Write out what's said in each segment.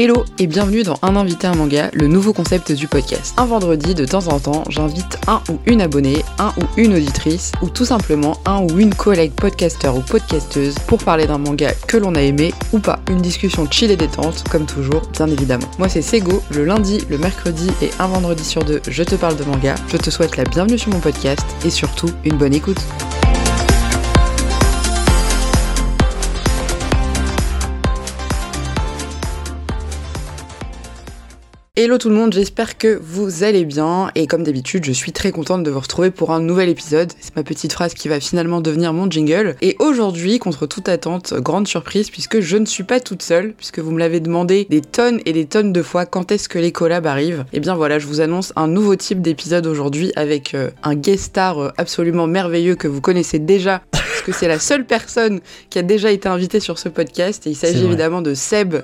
Hello et bienvenue dans Un invité un manga, le nouveau concept du podcast. Un vendredi, de temps en temps, j'invite un ou une abonnée, un ou une auditrice, ou tout simplement un ou une collègue podcasteur ou podcasteuse pour parler d'un manga que l'on a aimé ou pas. Une discussion chill et détente, comme toujours, bien évidemment. Moi c'est Sego, le lundi, le mercredi et un vendredi sur deux, je te parle de manga. Je te souhaite la bienvenue sur mon podcast et surtout une bonne écoute. Hello tout le monde, j'espère que vous allez bien et comme d'habitude je suis très contente de vous retrouver pour un nouvel épisode. C'est ma petite phrase qui va finalement devenir mon jingle. Et aujourd'hui, contre toute attente, grande surprise puisque je ne suis pas toute seule, puisque vous me l'avez demandé des tonnes et des tonnes de fois quand est-ce que les collabs arrivent? Et eh bien voilà, je vous annonce un nouveau type d'épisode aujourd'hui avec euh, un guest star euh, absolument merveilleux que vous connaissez déjà parce que c'est la seule personne qui a déjà été invitée sur ce podcast et il s'agit évidemment de Seb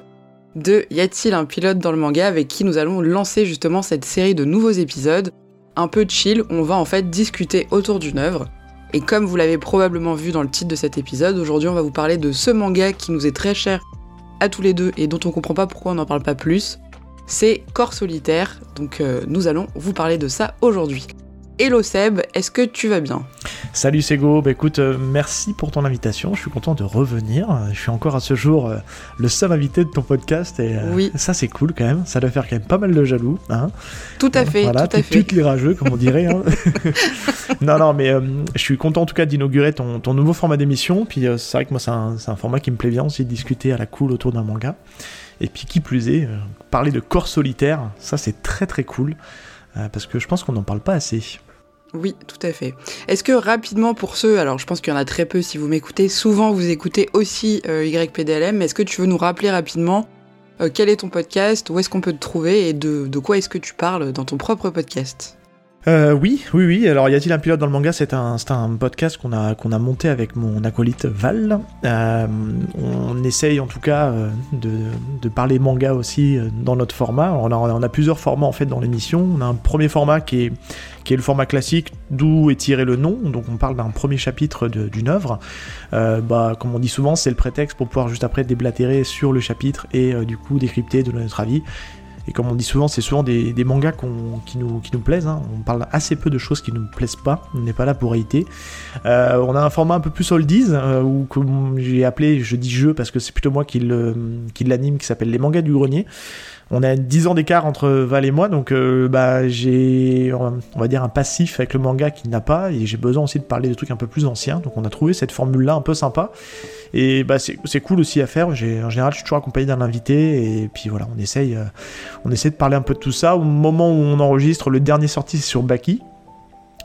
de Y a-t-il un pilote dans le manga avec qui nous allons lancer justement cette série de nouveaux épisodes un peu chill, on va en fait discuter autour d'une œuvre. Et comme vous l'avez probablement vu dans le titre de cet épisode, aujourd'hui on va vous parler de ce manga qui nous est très cher à tous les deux et dont on comprend pas pourquoi on n'en parle pas plus. C'est Corps solitaire, donc euh, nous allons vous parler de ça aujourd'hui. Hello Seb, est-ce que tu vas bien? Salut Sego, bah écoute, euh, merci pour ton invitation, je suis content de revenir. Je suis encore à ce jour euh, le seul invité de ton podcast et euh, oui. ça c'est cool quand même, ça doit faire quand même pas mal de jaloux. Hein tout à fait, voilà, tout à fait. les rageux comme on dirait. Hein. non, non, mais je suis content en tout cas d'inaugurer ton, ton, nouveau format d'émission. Puis c'est vrai que moi c'est un, un, format qui me plaît bien aussi de discuter à la cool autour d'un manga. Et puis qui plus est, parler de corps solitaire, ça c'est très très cool. parce que je pense qu'on n'en parle pas assez. Oui, tout à fait. Est-ce que rapidement pour ceux, alors je pense qu'il y en a très peu si vous m'écoutez, souvent vous écoutez aussi euh, YPDLM, est-ce que tu veux nous rappeler rapidement euh, quel est ton podcast, où est-ce qu'on peut te trouver et de, quoi est-ce que tu parles dans ton propre podcast? Euh, oui, oui, oui. Alors, y a-t-il un pilote dans le manga? C'est un, un podcast qu'on a, monté avec mon acolyte Val. On essaye en tout cas de, parler manga aussi dans notre format. On on a plusieurs formats en fait dans l'émission. On a un premier format qui est, qui est le format classique, d'où est tiré le nom. Donc, on parle d'un premier chapitre d'une œuvre. Euh, bah, comme on dit souvent, c'est le prétexte pour pouvoir juste après déblatérer sur le chapitre et du coup décrypter, de notre avis. Et comme on dit souvent, c'est souvent des, mangas qui, nous, plaisent. Hein. On parle assez peu de choses qui ne nous plaisent pas. On n'est pas là pour hater. Euh, on a un format un peu plus oldies, euh, ou comme j'ai appelé, je dis jeu parce que c'est plutôt moi qui l'anime, qui s'appelle Les mangas du grenier on a 10 ans d'écart entre Val et moi, donc euh, bah, j'ai, on va dire, un passif avec le manga qui n'a pas, et j'ai besoin aussi de parler de trucs un peu plus anciens, donc on a trouvé cette formule-là un peu sympa, et bah, c'est cool aussi à faire, en général je suis toujours accompagné d'un invité, et puis voilà, on essaye, euh, on essaie de parler un peu de tout ça, au moment où on enregistre, le dernier sorti c'est sur Baki,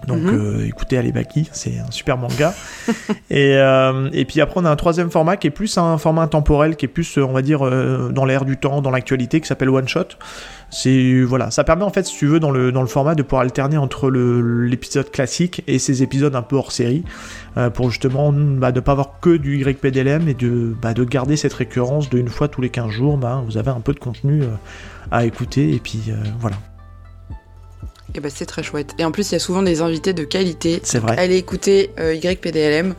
donc mhm. euh, écoutez Alebaki, c'est un super manga. et, euh, et, puis après on a un troisième format qui est plus un format intemporel, qui est plus on va dire euh, dans l'air du temps, dans l'actualité, qui s'appelle One Shot. C'est voilà, ça permet en fait si tu veux dans le, dans le format de pouvoir alterner entre l'épisode classique et ces épisodes un peu hors série, pour justement bah, ne pas avoir que du YPDLM et de, bah, de garder cette récurrence de une fois tous les 15 jours, bah, vous avez un peu de contenu à écouter et puis voilà. Et eh bah ben, c'est très chouette. Et en plus, il y a souvent des invités de qualité. C'est vrai. Allez écouter euh, YPDLM.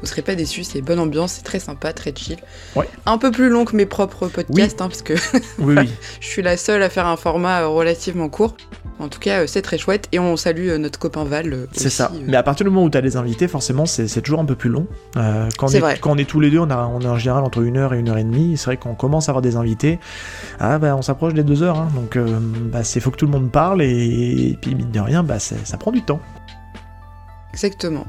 Vous serez pas déçus, c'est bonne ambiance, c'est très sympa, très chill. Ouais. Un peu plus long que mes propres podcasts, hein, parce que oui, oui. je suis la seule à faire un format euh, relativement court. En tout cas, euh, c'est très chouette et on salue euh, notre copain Val. Euh, c'est ça. Mais à partir du moment où tu as des invités, forcément, c'est toujours un peu plus long. quand, on est, quand on est tous les deux, on, a, on est en général entre une heure et une heure et demie. C'est vrai qu'on commence à avoir des invités. Ah, bah, on s'approche des deux heures. Hein. donc, bah, c'est faut que tout le monde parle et, puis, mine de rien, bah, ça prend du temps. Exactement.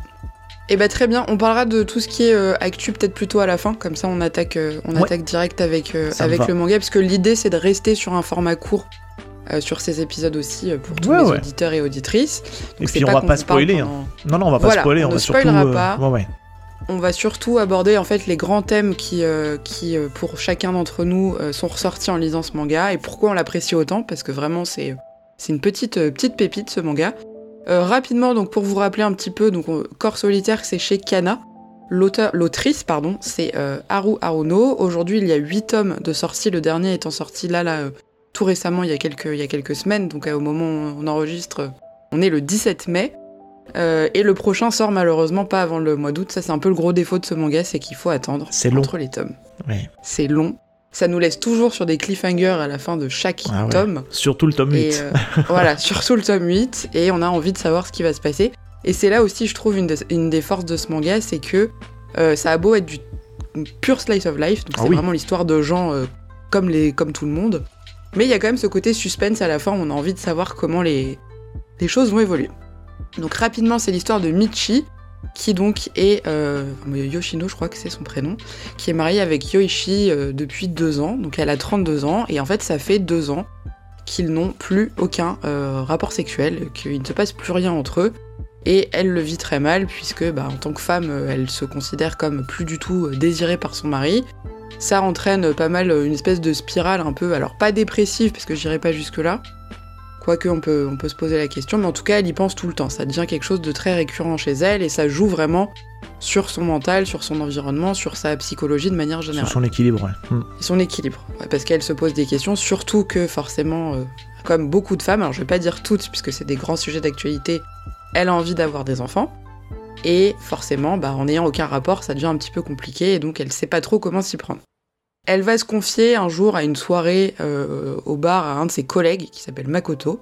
Et eh bah très bien, on parlera de tout ce qui est actu peut-être plutôt à la fin, comme ça on attaque, on attaque direct avec, avec le manga, parce que l'idée c'est de rester sur un format court euh, sur ces épisodes aussi euh, pour tous les auditeurs et auditrices. et puis on va pas spoiler. Hein. Non, non, on va pas spoiler. On, va surtout. Euh, on va surtout aborder en fait les grands thèmes qui, qui pour chacun d'entre nous, sont ressortis en lisant ce manga et pourquoi on l'apprécie autant parce que vraiment c'est c'est une petite petite pépite ce manga. rapidement donc pour vous rappeler un petit peu donc Corps solitaire c'est chez Kana. L'auteur, l'autrice, pardon, c'est Haru Haruno. Aujourd'hui, il y a 8 tomes de sortie, le dernier étant sorti là, là, tout récemment, il y a quelques, il y a quelques semaines, donc euh, au moment où on enregistre, on est le 17 mai. Euh, et le prochain sort malheureusement pas avant le mois d'août. Ça, c'est un peu le gros défaut de ce manga, c'est qu'il faut attendre entre les tomes. C'est long, ça nous laisse toujours sur des cliffhangers à la fin de chaque Ah ouais. tome. Surtout le tome 8. Et euh, voilà, surtout le tome 8, et on a envie de savoir ce qui va se passer. Et c'est là aussi, je trouve, une, des- une des forces de ce manga, c'est que euh, ça a beau être du pure slice of life, donc Ah c'est oui. vraiment l'histoire de gens comme, les, comme tout le monde, mais il y a quand même ce côté suspense à la fin, on a envie de savoir comment les, choses vont évoluer. Donc rapidement, c'est l'histoire de Michi, qui donc est euh, Yoshino, je crois que c'est son prénom, qui est mariée avec Yoichi euh, depuis deux ans, donc elle a 32 ans, et en fait ça fait deux ans qu'ils n'ont plus aucun euh, rapport sexuel, qu'il ne se passe plus rien entre eux. Et elle le vit très mal, puisque bah, en tant que femme, elle se considère comme plus du tout désirée par son mari. Ça entraîne pas mal euh, une espèce de spirale un peu, alors pas dépressive, parce que j'irai pas jusque-là. Quoique on peut, on peut se poser la question, mais en tout cas, elle y pense tout le temps. Ça devient quelque chose de très récurrent chez elle, et ça joue vraiment sur son mental, sur son environnement, sur sa psychologie de manière générale Sur son équilibre, ouais. Mm. et son équilibre. Ouais, parce qu'elle se pose des questions, surtout que forcément, euh, comme beaucoup de femmes, alors je vais pas dire toutes, puisque c'est des grands sujets d'actualité, elle a envie d'avoir des enfants. Et forcément, bah, en n'ayant aucun rapport, ça devient un petit peu compliqué, et donc elle sait pas trop comment s'y prendre. Elle va se confier un jour à une soirée euh, au bar à un de ses collègues, qui s'appelle Makoto,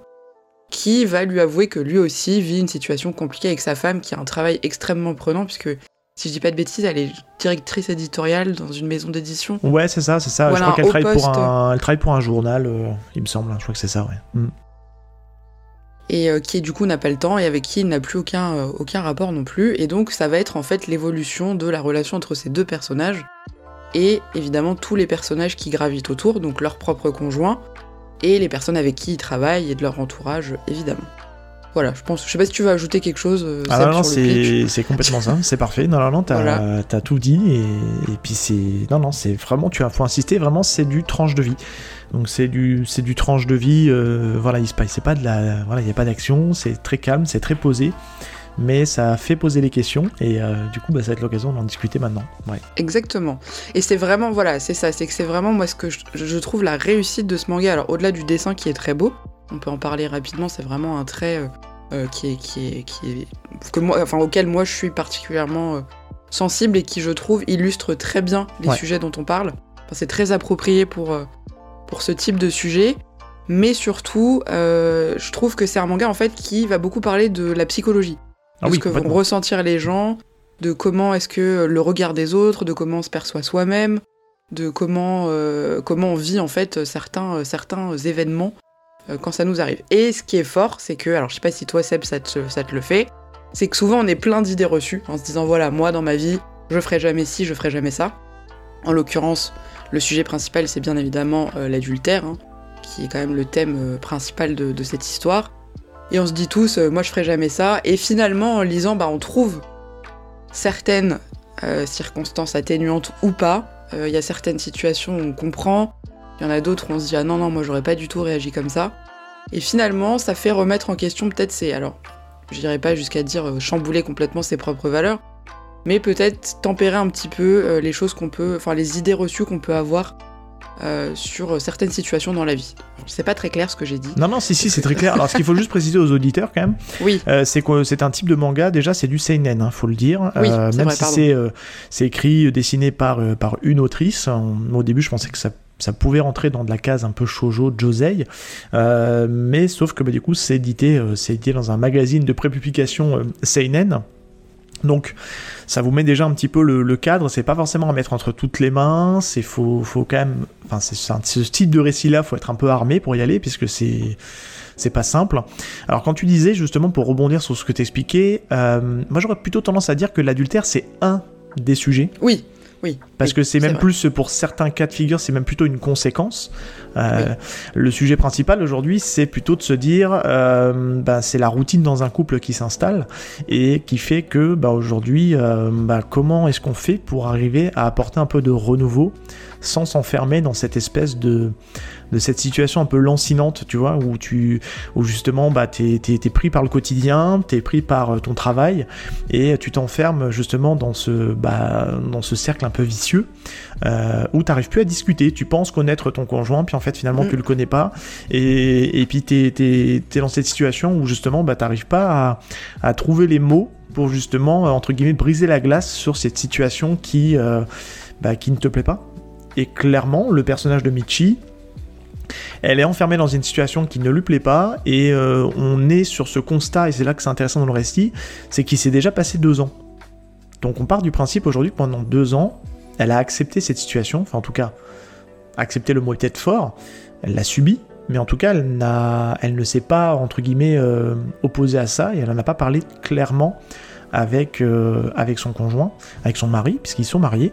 qui va lui avouer que lui aussi vit une situation compliquée avec sa femme, qui a un travail extrêmement prenant, puisque, si je dis pas de bêtises, elle est directrice éditoriale dans une maison d'édition. Ouais, c'est ça, c'est ça. Voilà, je crois qu'elle travaille, pour un... elle travaille pour un journal, euh, il me semble. Je crois que c'est ça, ouais. Mm. Et euh, qui du coup n'a pas le temps et avec qui il n'a plus aucun, euh, aucun rapport non plus. Et donc ça va être en fait l'évolution de la relation entre ces deux personnages et évidemment tous les personnages qui gravitent autour, donc leurs propres conjoints et les personnes avec qui ils travaillent et de leur entourage évidemment. Voilà, je pense. Je sais pas si tu veux ajouter quelque chose. euh, Ah Seb, non, non, c'est complètement ça, c'est parfait. Non, non, non, t'as Voilà. tout dit et, et puis c'est. Non, non, c'est vraiment, tu as, faut insister, vraiment, c'est du tranche de vie. Donc c'est du, c'est du tranche de vie, euh, voilà, il se passe, pas de la. Voilà, il n'y a pas d'action, c'est très calme, c'est très posé, mais ça fait poser les questions et euh, du coup, bah, ça va être l'occasion d'en discuter maintenant. Ouais. Exactement. Et c'est vraiment, voilà, c'est ça, c'est que c'est vraiment moi ce que je, je trouve la réussite de ce manga. Alors au-delà du dessin qui est très beau, on peut en parler rapidement, c'est vraiment un trait euh, euh, qui est, qui est, qui est, que moi, enfin auquel moi je suis particulièrement euh, sensible et qui je trouve illustre très bien les Ouais. sujets dont on parle. Enfin, c'est très approprié pour, pour ce type de sujet. Mais surtout, euh, je trouve que c'est un manga en fait qui va beaucoup parler de la psychologie de oui, ce que vont ressentir les gens, de comment est-ce que le regard des autres, de comment on se perçoit soi-même, de comment, euh, comment on vit en fait certains, euh, certains événements euh, quand ça nous arrive. Et ce qui est fort, c'est que, alors je sais pas si toi Seb ça te, ça te le fait, c'est que souvent on est plein d'idées reçues en se disant voilà, moi dans ma vie, je ferai jamais ci, je ferai jamais ça. En l'occurrence, le sujet principal c'est bien évidemment euh, l'adultère, hein, qui est quand même le thème principal de, de cette histoire. Et on se dit tous, euh, moi je ferai jamais ça. Et finalement, en lisant, bah, on trouve certaines euh, circonstances atténuantes ou pas. Euh, Il y a certaines situations où on comprend. Il y en a d'autres où on se dit, ah non, non, moi j'aurais pas du tout réagi comme ça. Et finalement, ça fait remettre en question peut-être ses. Alors, je dirais pas jusqu'à dire chambouler complètement ses propres valeurs, mais peut-être tempérer un petit peu les choses qu'on peut. Enfin, les idées reçues qu'on peut avoir euh, sur certaines situations dans la vie. C'est pas très clair ce que j'ai dit. Non, non, si, si, c'est très clair. Alors, ce qu'il faut juste préciser aux auditeurs, quand même, Oui, Euh, c'est que c'est un type de manga déjà c'est du seinen hein, faut le dire Oui, Euh, c'est même vrai, si c'est euh, écrit euh, dessiné par euh, par une autrice au début je pensais que ça ça pouvait rentrer dans de la case un peu shoujo josei euh, mais sauf que bah, du coup c'est édité euh, c'est édité dans un magazine de prépublication euh, seinen donc ça vous met déjà un petit peu le, cadre, c'est pas forcément à mettre entre toutes les mains, c'est faut, faut quand même, enfin c'est ce type de récit là, faut être un peu armé pour y aller puisque c'est c'est pas simple. Alors quand tu disais justement pour rebondir sur ce que t'expliquais, euh, moi j'aurais plutôt tendance à dire que l'adultère c'est un des sujets. Oui, oui. parce oui, que c'est même vrai. plus pour certains cas de figure, c'est même plutôt une conséquence. Euh, Le sujet principal aujourd'hui, c'est plutôt de se dire, euh, bah, c'est la routine dans un couple qui s'installe et qui fait que bah, aujourd'hui, euh, bah, comment est-ce qu'on fait pour arriver à apporter un peu de renouveau sans s'enfermer dans cette espèce de de cette situation un peu lancinante, tu vois, où tu, où justement, bah, t'es, t'es, t'es pris par le quotidien, t'es pris par euh, ton travail, et tu t'enfermes justement dans ce, bah, dans ce cercle un peu vicieux, euh, où t'arrives plus à discuter. Tu penses connaître ton conjoint, puis en fait finalement Mm. tu le connais pas, et, et puis t'es, t'es, t'es dans cette situation où justement, bah, t'arrives pas à, à trouver les mots pour justement, euh, entre guillemets, briser la glace sur cette situation qui, euh, bah, qui ne te plaît pas. Et clairement, le personnage de Michi, elle est enfermée dans une situation qui ne lui plaît pas, et euh, on est sur ce constat, et c'est là que c'est intéressant dans le récit, c'est qu'il s'est déjà passé deux ans. Donc on part du principe aujourd'hui que pendant deux ans, elle a accepté cette situation, enfin en tout cas, accepter le mot est peut-être fort, elle l'a subi, mais en tout cas, elle, elle ne s'est pas, entre guillemets, euh, opposée à ça, et elle n'en a pas parlé clairement avec, euh, avec son conjoint, avec son mari, puisqu'ils sont mariés.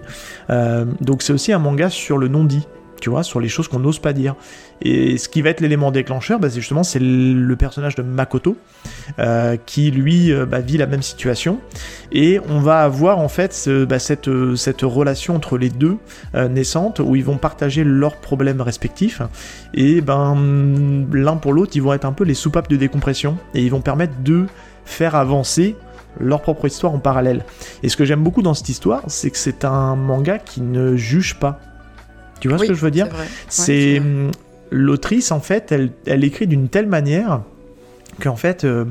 Euh, donc c'est aussi un manga sur le non-dit, tu vois, sur les choses qu'on n'ose pas dire. Et ce qui va être l'élément déclencheur, bah, c'est justement c'est le personnage de Makoto euh, qui lui bah, vit la même situation et on va avoir en fait bah, cette, cette relation entre les deux naissantes où ils vont partager leurs problèmes respectifs et ben l'un pour l'autre ils vont être un peu les soupapes de décompression et ils vont permettre de faire avancer leur propre histoire en parallèle. Et ce que j'aime beaucoup dans cette histoire, c'est que c'est un manga qui ne juge pas. Tu vois ce que je veux dire C'est hum, l'autrice en fait, elle, elle écrit d'une telle manière qu'en fait euh,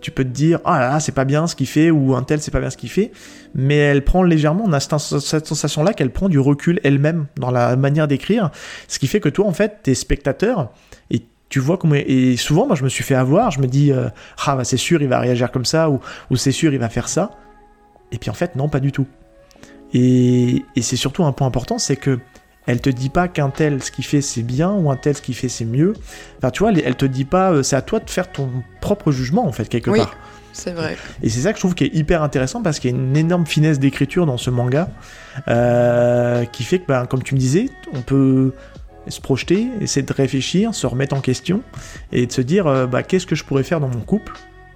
tu peux te dire ah là, là c'est pas bien ce qu'il fait ou un tel c'est pas bien ce qu'il fait, mais elle prend légèrement, on a cette, cette sensation là qu'elle prend du recul elle-même dans la manière d'écrire, ce qui fait que toi en fait t'es spectateur et tu vois comment et souvent moi je me suis fait avoir, je me dis euh, ah bah, c'est sûr il va réagir comme ça ou, ou c'est sûr il va faire ça, et puis en fait non pas du tout. Et, et c'est surtout un point important, c'est que elle te dit pas qu'un tel ce qu'il fait c'est bien ou un tel ce qu'il fait c'est mieux. Enfin, tu vois, elle te dit pas, euh, c'est à toi de faire ton propre jugement en fait quelque oui, part. C'est vrai. Et c'est ça que je trouve qui est hyper intéressant parce qu'il y a une énorme finesse d'écriture dans ce manga euh, qui fait que, ben, comme tu me disais, on peut se projeter, essayer de réfléchir, se remettre en question et de se dire, euh, bah, qu'est-ce que je pourrais faire dans mon couple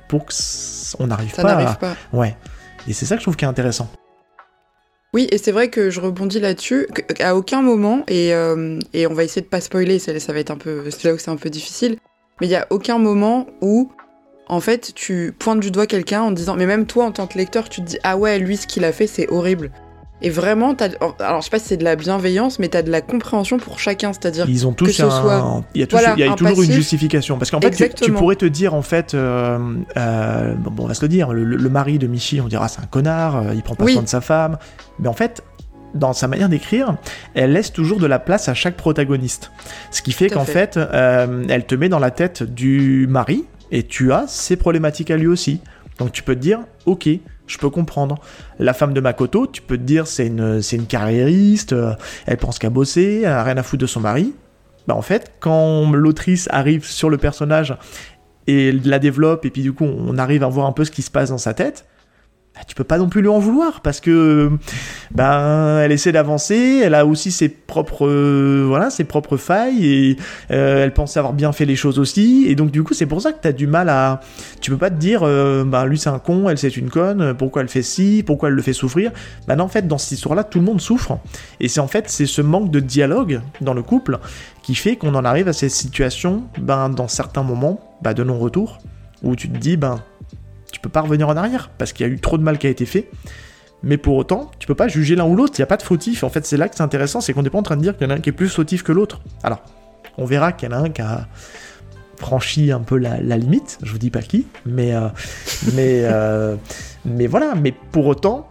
pour qu'on n'arrive pas, à... pas. Ouais. Et c'est ça que je trouve qui est intéressant. Oui, et c'est vrai que je rebondis là-dessus. À aucun moment, et, euh, et, on va essayer de pas spoiler, ça, ça va être un peu, c'est là où c'est un peu difficile, mais il y a aucun moment où, en fait, tu pointes du doigt quelqu'un en disant, mais même toi en tant que lecteur, tu te dis, ah ouais, lui, ce qu'il a fait, c'est horrible. Et vraiment, as, alors je sais pas si c'est de la bienveillance, mais tu as de la compréhension pour chacun, c'est-à-dire ils ont tous que ce un... soit, il y a, tous, voilà, il y a un toujours passif. une justification parce qu'en fait tu, pourrais te dire en fait euh, euh, bon on va se le dire le, le mari de Michi on dira c'est un connard euh, il prend pas Oui. soin de sa femme mais en fait dans sa manière d'écrire, elle laisse toujours de la place à chaque protagoniste. Ce qui fait qu'en fait. fait, euh, elle te met dans la tête du mari et tu as ses problématiques à lui aussi. Donc tu peux te dire, ok, je peux comprendre. La femme de Makoto, tu peux te dire, c'est une, c'est une carriériste, euh, elle pense qu'à bosser, elle a rien à foutre de son mari. Bah en fait, quand l'autrice arrive sur le personnage et la développe, et puis du coup on arrive à voir un peu ce qui se passe dans sa tête, bah, tu peux pas non plus lui en vouloir parce que ben elle essaie d'avancer, elle a aussi ses propres euh, voilà ses propres failles et euh, elle pense avoir bien fait les choses aussi et donc du coup c'est pour ça que tu as du mal à tu peux pas te dire euh, ben lui c'est un con, elle c'est une conne, pourquoi elle fait ci, pourquoi elle le fait souffrir. Ben non, en fait dans cette histoire là tout le monde souffre et c'est en fait c'est ce manque de dialogue dans le couple qui fait qu'on en arrive à ces situations ben dans certains moments ben, de non-retour où tu te dis ben tu peux pas revenir en arrière parce qu'il y a eu trop de mal qui a été fait. Mais pour autant, tu peux pas juger l'un ou l'autre, il n'y a pas de fautif. En fait, c'est là que c'est intéressant, c'est qu'on n'est pas en train de dire qu'il y en a un qui est plus fautif que l'autre. Alors, on verra qu'il y en a un qui a franchi un peu la, limite, je vous dis pas qui, mais, euh, euh, mais voilà, mais pour autant,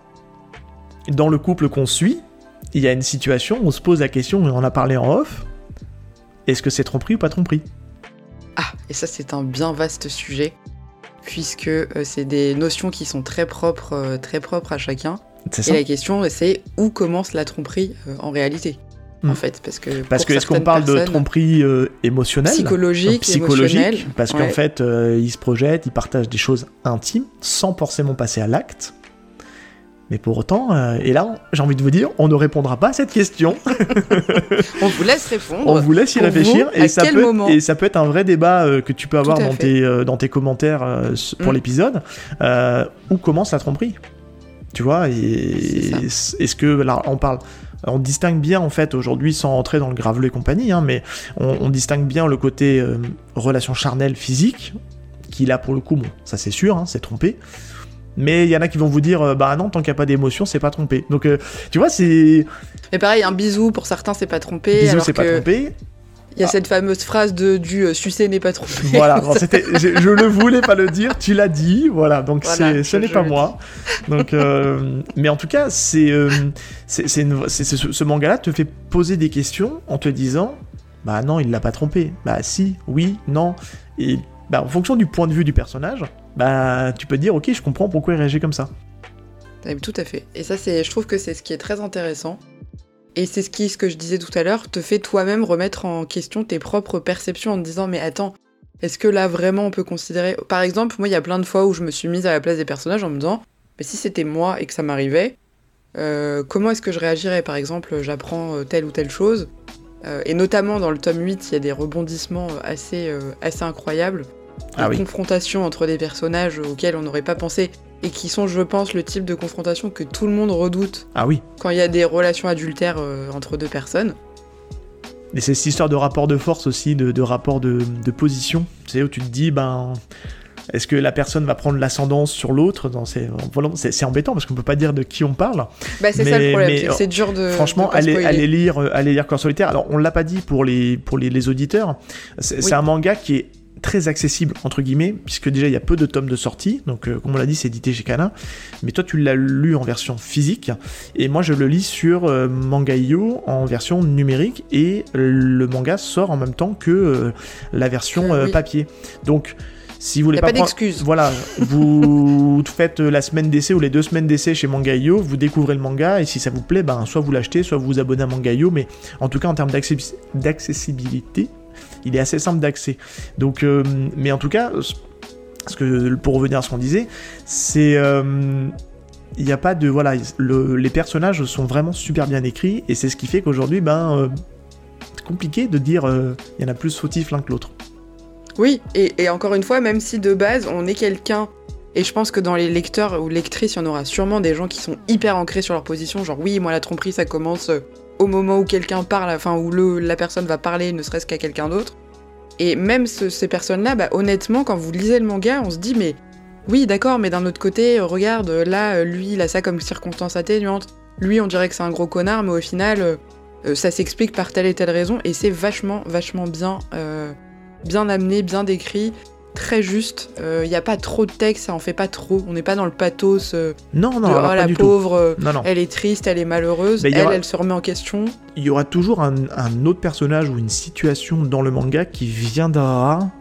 dans le couple qu'on suit, il y a une situation où on se pose la question, et on en a parlé en off, est-ce que c'est tromperie ou pas tromperie? Ah, et ça c'est un bien vaste sujet, puisque euh, c'est des notions qui sont très propres, euh, très propres à chacun. Et la question c'est où commence la tromperie euh, en réalité. En fait, parce que Parce que est-ce qu'on parle de tromperie euh, émotionnelle psychologique, psychologique, parce qu'en fait, euh, ils se projettent, ils partagent des choses intimes, sans forcément passer à l'acte. Mais pour autant, euh, et là, j'ai envie de vous dire, on ne répondra pas à cette question. on vous laisse répondre. on vous laisse y réfléchir. vous, et, ça peut moment être, et ça peut être un vrai débat euh, que tu peux avoir dans tes, euh, dans tes commentaires pour Mm. l'épisode. Où commence la tromperie? Tu vois Est-ce que. Là, on parle. On distingue bien en fait aujourd'hui, sans rentrer dans le graveleux et compagnie, hein, mais on, on distingue bien le côté euh, relation charnelle physique, qui là pour le coup, bon, ça c'est sûr, hein, c'est trompé. Mais il y en a qui vont vous dire, euh, bah non, tant qu'il n'y a pas d'émotion, c'est pas trompé. Donc euh, tu vois, c'est. Mais pareil, un bisou pour certains c'est pas trompé. Alors c'est pas trompé. Il y a cette fameuse phrase de du euh, sucer n'est pas trop. Voilà, je, je, le voulais pas le dire, tu l'as dit, voilà, donc c'est, ce n'est pas moi. Donc, euh, mais en tout cas, c'est, c'est, ce, ce manga-là te fait poser des questions en te disant, bah non, il l'a pas trompé. Bah si, oui, non. Et bah, en fonction du point de vue du personnage, bah tu peux dire, ok, je comprends pourquoi il réagit comme ça. Tout à fait. Et ça, c'est, je trouve que c'est ce qui est très intéressant. Et c'est ce qui, ce que je disais tout à l'heure, te fait toi-même remettre en question tes propres perceptions en te disant mais attends, est-ce que là vraiment on peut considérer... Par exemple, moi il y a plein de fois où je me suis mise à la place des personnages en me disant mais si c'était moi et que ça m'arrivait, euh, comment est-ce que je réagirais Par exemple, j'apprends euh, telle ou telle chose, euh, et notamment dans le tome 8, il y a des rebondissements assez, assez incroyables, ah des confrontations entre des personnages auxquels on n'aurait pas pensé et qui sont, je pense, le type de confrontation que tout le monde redoute. Ah oui. Quand il y a des relations adultères euh, entre deux personnes. Et c'est cette histoire de rapport de force aussi, de, rapport de, position. Sais, où tu te dis, ben. Est-ce que la personne va prendre l'ascendance sur l'autre? C'est embêtant parce qu'on peut pas dire de qui on parle. Bah, c'est ça le problème, c'est dur de. Franchement, allez, allez, lire, allez lire Corps solitaire. Alors, on l'a pas dit pour les, pour les, auditeurs. C'est un manga qui est très accessible entre guillemets, puisque déjà il y a peu de tomes de sortie, donc euh, comme on l'a dit c'est édité chez Kana, mais toi tu l'as lu en version physique, et moi je le lis sur euh, Manga.io en version numérique, et le manga sort en même temps que euh, la version papier. Donc si vous voulez pas, pas voilà, vous faites la semaine d'essai ou les deux semaines d'essai chez Manga.io, vous découvrez le manga. Et si ça vous plaît, ben soit vous l'achetez, soit vous vous abonnez à Manga.io, mais en tout cas en termes d'accessibilité, il est assez simple d'accès. Donc, euh, mais en tout cas, parce que pour revenir à ce qu'on disait, c'est euh, il n'y a pas de voilà, les personnages sont vraiment super bien écrits et c'est ce qui fait qu'aujourd'hui, ben, euh, c'est compliqué de dire il y en a plus fautifs l'un que l'autre. Oui, et, encore une fois, même si de base on est quelqu'un, et je pense que dans les lecteurs ou lectrices, il y en aura sûrement des gens qui sont hyper ancrés sur leur position, genre oui, moi la tromperie ça commence au moment où quelqu'un parle, enfin où le, la personne va parler, ne serait-ce qu'à quelqu'un d'autre. Et même ces personnes-là, bah, honnêtement, quand vous lisez le manga, on se dit, mais oui, d'accord, mais d'un autre côté, regarde, là, lui, il a ça comme circonstance atténuante. Lui, on dirait que c'est un gros connard, mais au final, euh, euh, ça s'explique par telle et telle raison, et c'est vachement, vachement bien, euh, bien amené, bien décrit très juste. Il euh, n'y a pas trop de texte, ça en fait pas trop. On n'est pas dans le pathos. Euh, non, non, de, oh, la pauvre, euh, elle est triste, elle est malheureuse, elle, elle se remet en question. Il y aura toujours un, un, autre personnage ou une situation dans le manga qui viendra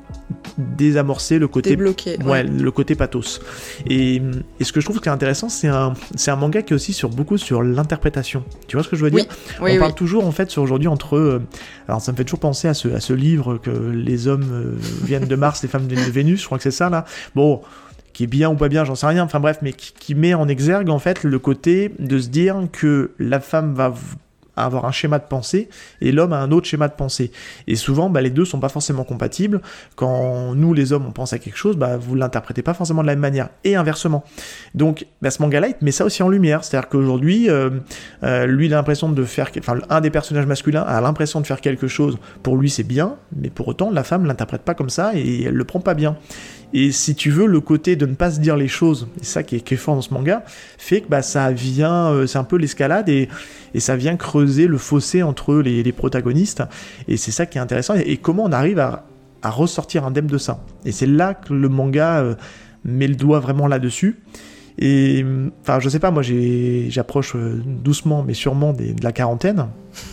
désamorcer le côté ouais, le côté pathos. Et, et, ce que je trouve qui est intéressant c'est un c'est un manga qui est aussi sur beaucoup sur l'interprétation. Tu vois ce que je veux dire? On parle toujours en fait sur aujourd'hui entre euh, alors ça me fait toujours penser à ce à ce livre que les hommes euh, viennent de Mars les femmes viennent de Vénus je crois que c'est ça là. Bon qui est bien ou pas bien, j'en sais rien, enfin bref, mais qui, qui, met en exergue en fait le côté de se dire que la femme va à avoir un schéma de pensée et l'homme a un autre schéma de pensée. Et souvent, bah, les deux sont pas forcément compatibles. Quand nous, les hommes, on pense à quelque chose, bah, vous l'interprétez pas forcément de la même manière. Et inversement. Donc, bah, ce manga-là, il met ça aussi en lumière. C'est-à-dire qu'aujourd'hui, euh, euh, lui, l'impression de faire... Enfin, un des personnages masculins a l'impression de faire quelque chose. Pour lui, c'est bien, mais pour autant, la femme l'interprète pas comme ça et elle le prend pas bien. Et si tu veux, le côté de ne pas se dire les choses, et ça qui est, fort dans ce manga, fait que bah, ça vient, euh, c'est un peu l'escalade et, et, ça vient creuser le fossé entre les, les protagonistes. Et c'est ça qui est intéressant. Et, comment on arrive à, à, ressortir indemne de ça? Et c'est là que le manga euh, met le doigt vraiment là-dessus. Et enfin, je sais pas, moi j'approche euh, doucement mais sûrement de la quarantaine.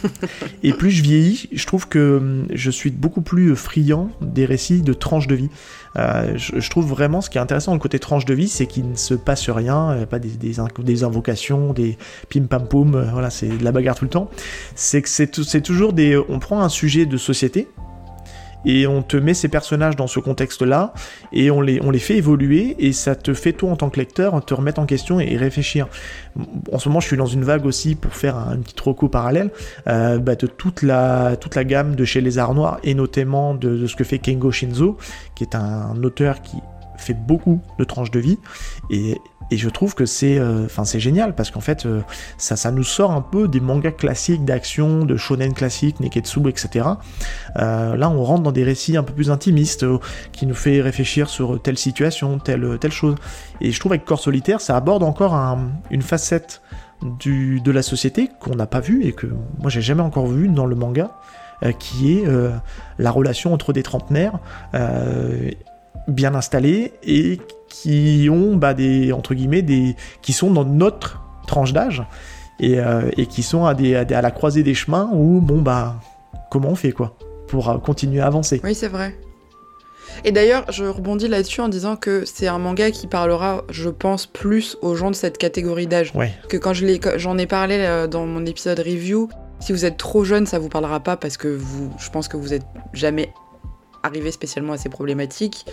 et plus je vieillis, je trouve que hum, je suis beaucoup plus friand des récits de tranches de vie. Euh, je, trouve vraiment ce qui est intéressant dans le côté tranche de vie, c'est qu'il ne se passe rien, pas des, des, invocations, des pim pam poum, euh, voilà, c'est de la bagarre tout le temps. C'est que c'est toujours des. On prend un sujet de société, et on te met ces personnages dans ce contexte-là, et on les, fait évoluer, et ça te fait toi en tant que lecteur te remettre en question et réfléchir. En ce moment, je suis dans une vague aussi pour faire un, petit troco parallèle euh, bah, de toute la, gamme de chez les Arts Noirs, et notamment de, ce que fait Kengo Shinzo, qui est un auteur qui fait beaucoup de tranches de vie, et et je trouve que c'est euh, génial parce qu'en fait euh, ça, ça nous sort un peu des mangas classiques d'action, de shonen classiques, neketsu, etc. Euh, là on rentre dans des récits un peu plus intimistes qui nous fait réfléchir sur telle situation, telle, telle chose. Et je trouve avec Corps Solitaire ça aborde encore une facette de la société qu'on n'a pas vue et que moi j'ai jamais encore vu dans le manga. qui est la relation entre des trentenaires bien installés et qui ont bah, des entre guillemets des qui sont dans notre tranche d'âge et, et, qui sont à, des, à, la croisée des chemins où bon bah comment on fait quoi pour continuer à avancer. Oui c'est vrai. Et d'ailleurs, je rebondis là-dessus en disant que c'est un manga qui parlera, je pense, plus aux gens de cette catégorie d'âge. Que quand j'en ai parlé euh, dans mon épisode review, si vous êtes trop jeune, ça vous parlera pas parce que vous, je pense que vous êtes jamais arrivé spécialement à ces problématiques.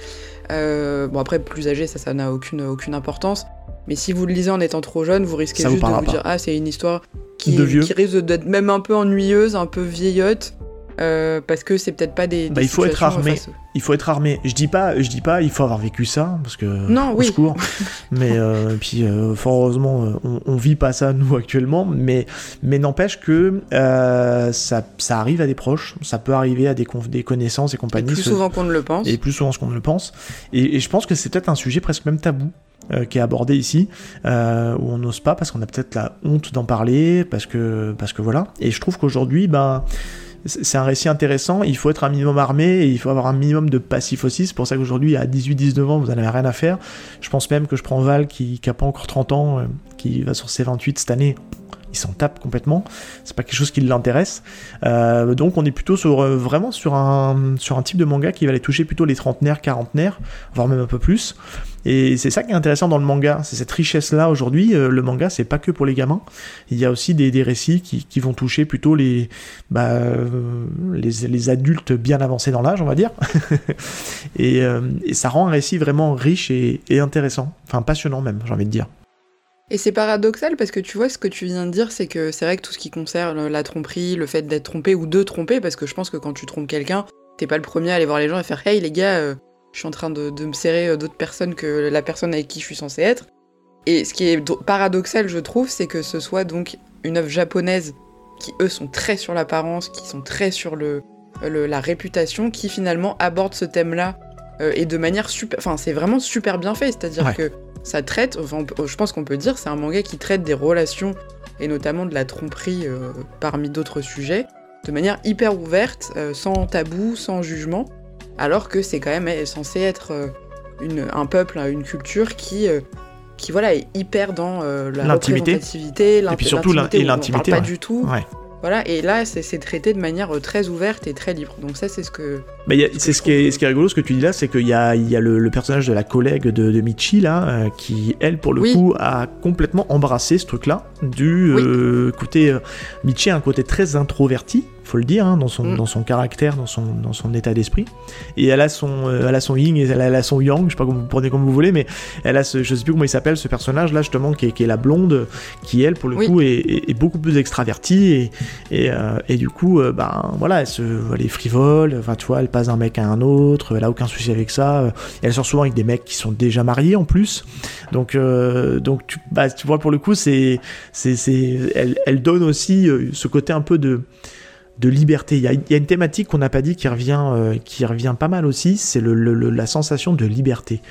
Euh, bon après, plus âgé, ça, ça n'a aucune, aucune importance. Mais si vous le lisez en étant trop jeune, vous risquez juste de vous dire ah c'est une histoire qui, qui risque d'être même un peu ennuyeuse, un peu vieillotte. Euh, parce que c'est peut-être pas des, bah, il faut être armé. il faut être armé. Je dis pas je dis pas il faut avoir vécu ça parce que non oui. secours. mais euh, puis euh, fort heureusement on, vit pas ça nous actuellement. Mais mais n'empêche que ça, ça arrive à des proches. Ça peut arriver à des, des connaissances et compagnie. Et plus souvent qu'on ne le pense. Et plus souvent qu'on ne le pense. Et, je pense que c'est peut-être un sujet presque même tabou qui est abordé ici, où on n'ose pas parce qu'on a peut-être la honte d'en parler, parce que, parce que voilà. Et je trouve qu'aujourd'hui, ben, c'est un récit intéressant, il faut être un minimum armé et il faut avoir un minimum de passif aussi. C'est pour ça qu'aujourd'hui, à 18-19 ans, vous n'en avez rien à faire. Je pense même que je prends Val qui n'a pas encore 30 ans, euh, qui va sur ses 28 cette année. Il s'en tape complètement, c'est pas quelque chose qui l'intéresse. Euh, donc on est plutôt sur, euh, vraiment sur un, sur un type de manga qui va aller toucher plutôt les trentenaires, quarantenaires, voire même un peu plus. Et c'est ça qui est intéressant dans le manga, c'est cette richesse-là aujourd'hui. Euh, le manga, c'est pas que pour les gamins. Il y a aussi des, récits qui, vont toucher plutôt les, bah, euh, les, adultes bien avancés dans l'âge, on va dire. Et, ça rend un récit vraiment riche et, intéressant. Enfin, passionnant même, j'ai envie de dire. Et c'est paradoxal parce que tu vois, ce que tu viens de dire, c'est que c'est vrai que tout ce qui concerne la tromperie, le fait d'être trompé ou de tromper, parce que je pense que quand tu trompes quelqu'un, t'es pas le premier à aller voir les gens et faire Hey les gars, je suis en train de, me serrer euh, d'autres personnes que la personne avec qui je suis censée être. Et ce qui est paradoxal, je trouve, c'est que ce soit donc une œuvre japonaise qui, eux, sont très sur l'apparence, qui sont très sur le, la réputation, qui finalement aborde ce thème-là euh, et de manière super. Enfin, c'est vraiment super bien fait. C'est-à-dire que ça traite, enfin, je pense qu'on peut dire, c'est un manga qui traite des relations et notamment de la tromperie euh, parmi d'autres sujets de manière hyper ouverte, sans tabou, sans jugement alors que c'est quand même censé être euh, une, un peuple, une culture qui, euh, qui voilà, est hyper dans euh, la représentativité, et puis surtout l'intimité, pas du tout. Voilà, et là, c'est traité de manière très ouverte et très libre. Donc ça, c'est ce que... c'est ce, qui est, ce qui est rigolo, ce que tu dis là, c'est qu'il y a, il y a le, personnage de la collègue de, Michi, là, qui, elle, pour le coup, a complètement embrassé ce truc-là, du côté... Michi a un côté très introverti, faut le dire, hein, dans, son, mm. dans son caractère, dans son, dans son état d'esprit. Et elle a son, euh, elle a son yin et elle a, son yang, je sais pas comment vous prenez comme vous voulez, mais elle a ce, je sais plus comment il s'appelle, ce personnage là justement qui est, qui est, la blonde, qui elle pour le coup est, beaucoup plus extravertie et, et, euh, et du coup, euh, ben voilà, elle, se, elle est frivole, enfin tu vois, elle passe d'un mec à un autre, elle a aucun souci avec ça. elle sort souvent avec des mecs qui sont déjà mariés en plus, donc donc tu, bah, tu vois pour le coup c'est c'est elle, elle donne aussi ce côté un peu de de liberté. Il y, a, une thématique qu'on n'a pas dit qui revient, euh, qui revient pas mal aussi, c'est la sensation de liberté.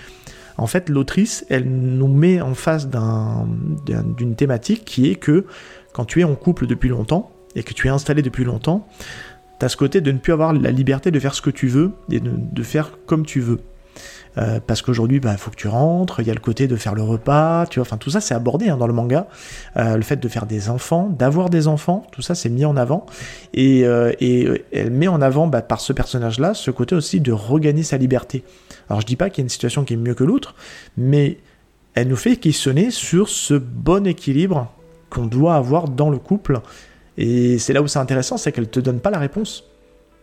En fait, l'autrice, elle nous met en face d'une thématique qui est que quand tu es en couple depuis longtemps et que tu es installé depuis longtemps, tu as ce côté de ne plus avoir la liberté de faire ce que tu veux et de faire comme tu veux. Euh, parce qu'aujourd'hui, il bah, faut que tu rentres, il y a le côté de faire le repas, tu vois, enfin tout ça c'est abordé hein, dans le manga. Euh, le fait de faire des enfants, d'avoir des enfants, tout ça c'est mis en avant. Et, euh, elle met en avant bah, par ce personnage-là ce côté aussi de regagner sa liberté. Alors je dis pas qu'il y a une situation qui est mieux que l'autre, mais elle nous fait questionner sur ce bon équilibre qu'on doit avoir dans le couple. Et c'est là où c'est intéressant, c'est qu'elle te donne pas la réponse.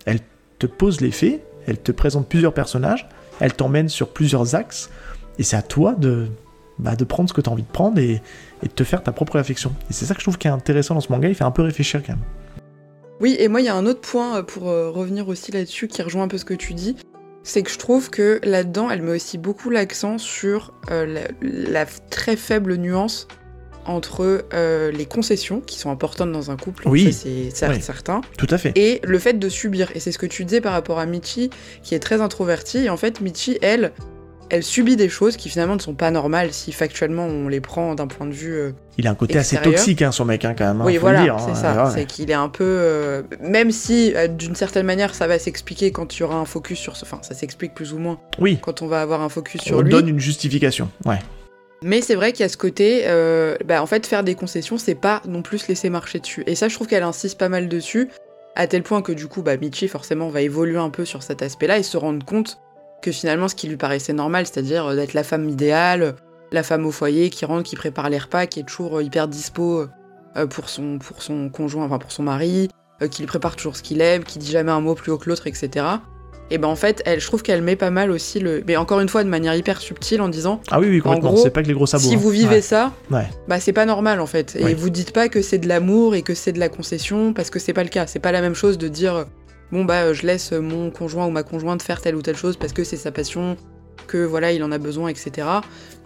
Elle te pose les faits, elle te présente plusieurs personnages, elle t'emmène sur plusieurs axes, et c'est à toi de, bah, prendre ce que tu as envie de prendre et, de te faire ta propre réflexion. Et c'est ça que je trouve qui est intéressant dans ce manga, il fait un peu réfléchir quand même. Oui, et moi il y a un autre point euh, pour euh, revenir aussi là-dessus qui rejoint un peu ce que tu dis, c'est que je trouve que là-dedans, elle met aussi beaucoup l'accent sur euh, la, très faible nuance entre les concessions qui sont importantes dans un couple, oui, c'est certain. Tout à fait. Et le fait de subir. Et c'est ce que tu disais par rapport à Michi, qui est très introvertie. Et en fait, Michi, elle, elle subit des choses qui finalement ne sont pas normales si factuellement on les prend d'un point de vue. euh, Il a un côté assez toxique, hein, son mec, hein, quand même. hein, oui, voilà, dire. c'est hein, ça. ouais. C'est qu'il est un peu. euh, même si, euh, d'une certaine manière, ça va s'expliquer quand il y aura un focus sur ce. Enfin, ça s'explique plus ou moins Oui, quand on va avoir un focus sur on lui. donne une justification. Ouais. Mais c'est vrai qu'il y a ce côté. euh, bah, en fait, faire des concessions, c'est pas non plus se laisser marcher dessus. Et ça, je trouve qu'elle insiste pas mal dessus. À tel point que du coup, bah, Michi, forcément, va évoluer un peu sur cet aspect-là et se rendre compte que finalement, ce qui lui paraissait normal, c'est-à-dire euh, d'être la femme idéale, la femme au foyer qui rentre, qui prépare les repas, qui est toujours euh, hyper dispo pour, son, conjoint, enfin pour son mari, qui prépare toujours ce qu'il aime, qui dit jamais un mot plus haut que l'autre, etc. Et ben en fait, elle, je trouve qu'elle met pas mal aussi le. Mais encore une fois, de manière hyper subtile en disant Ah oui, oui, complètement. gros, c'est pas que les gros sabots. si hein. vous vivez Ouais. ça, Ouais. bah c'est pas normal en fait. Et Oui. vous dites pas que c'est de l'amour et que c'est de la concession parce que c'est pas le cas. C'est pas la même chose de dire bon bah je laisse mon conjoint ou ma conjointe faire telle ou telle chose parce que c'est sa passion, que voilà il en a besoin, etc.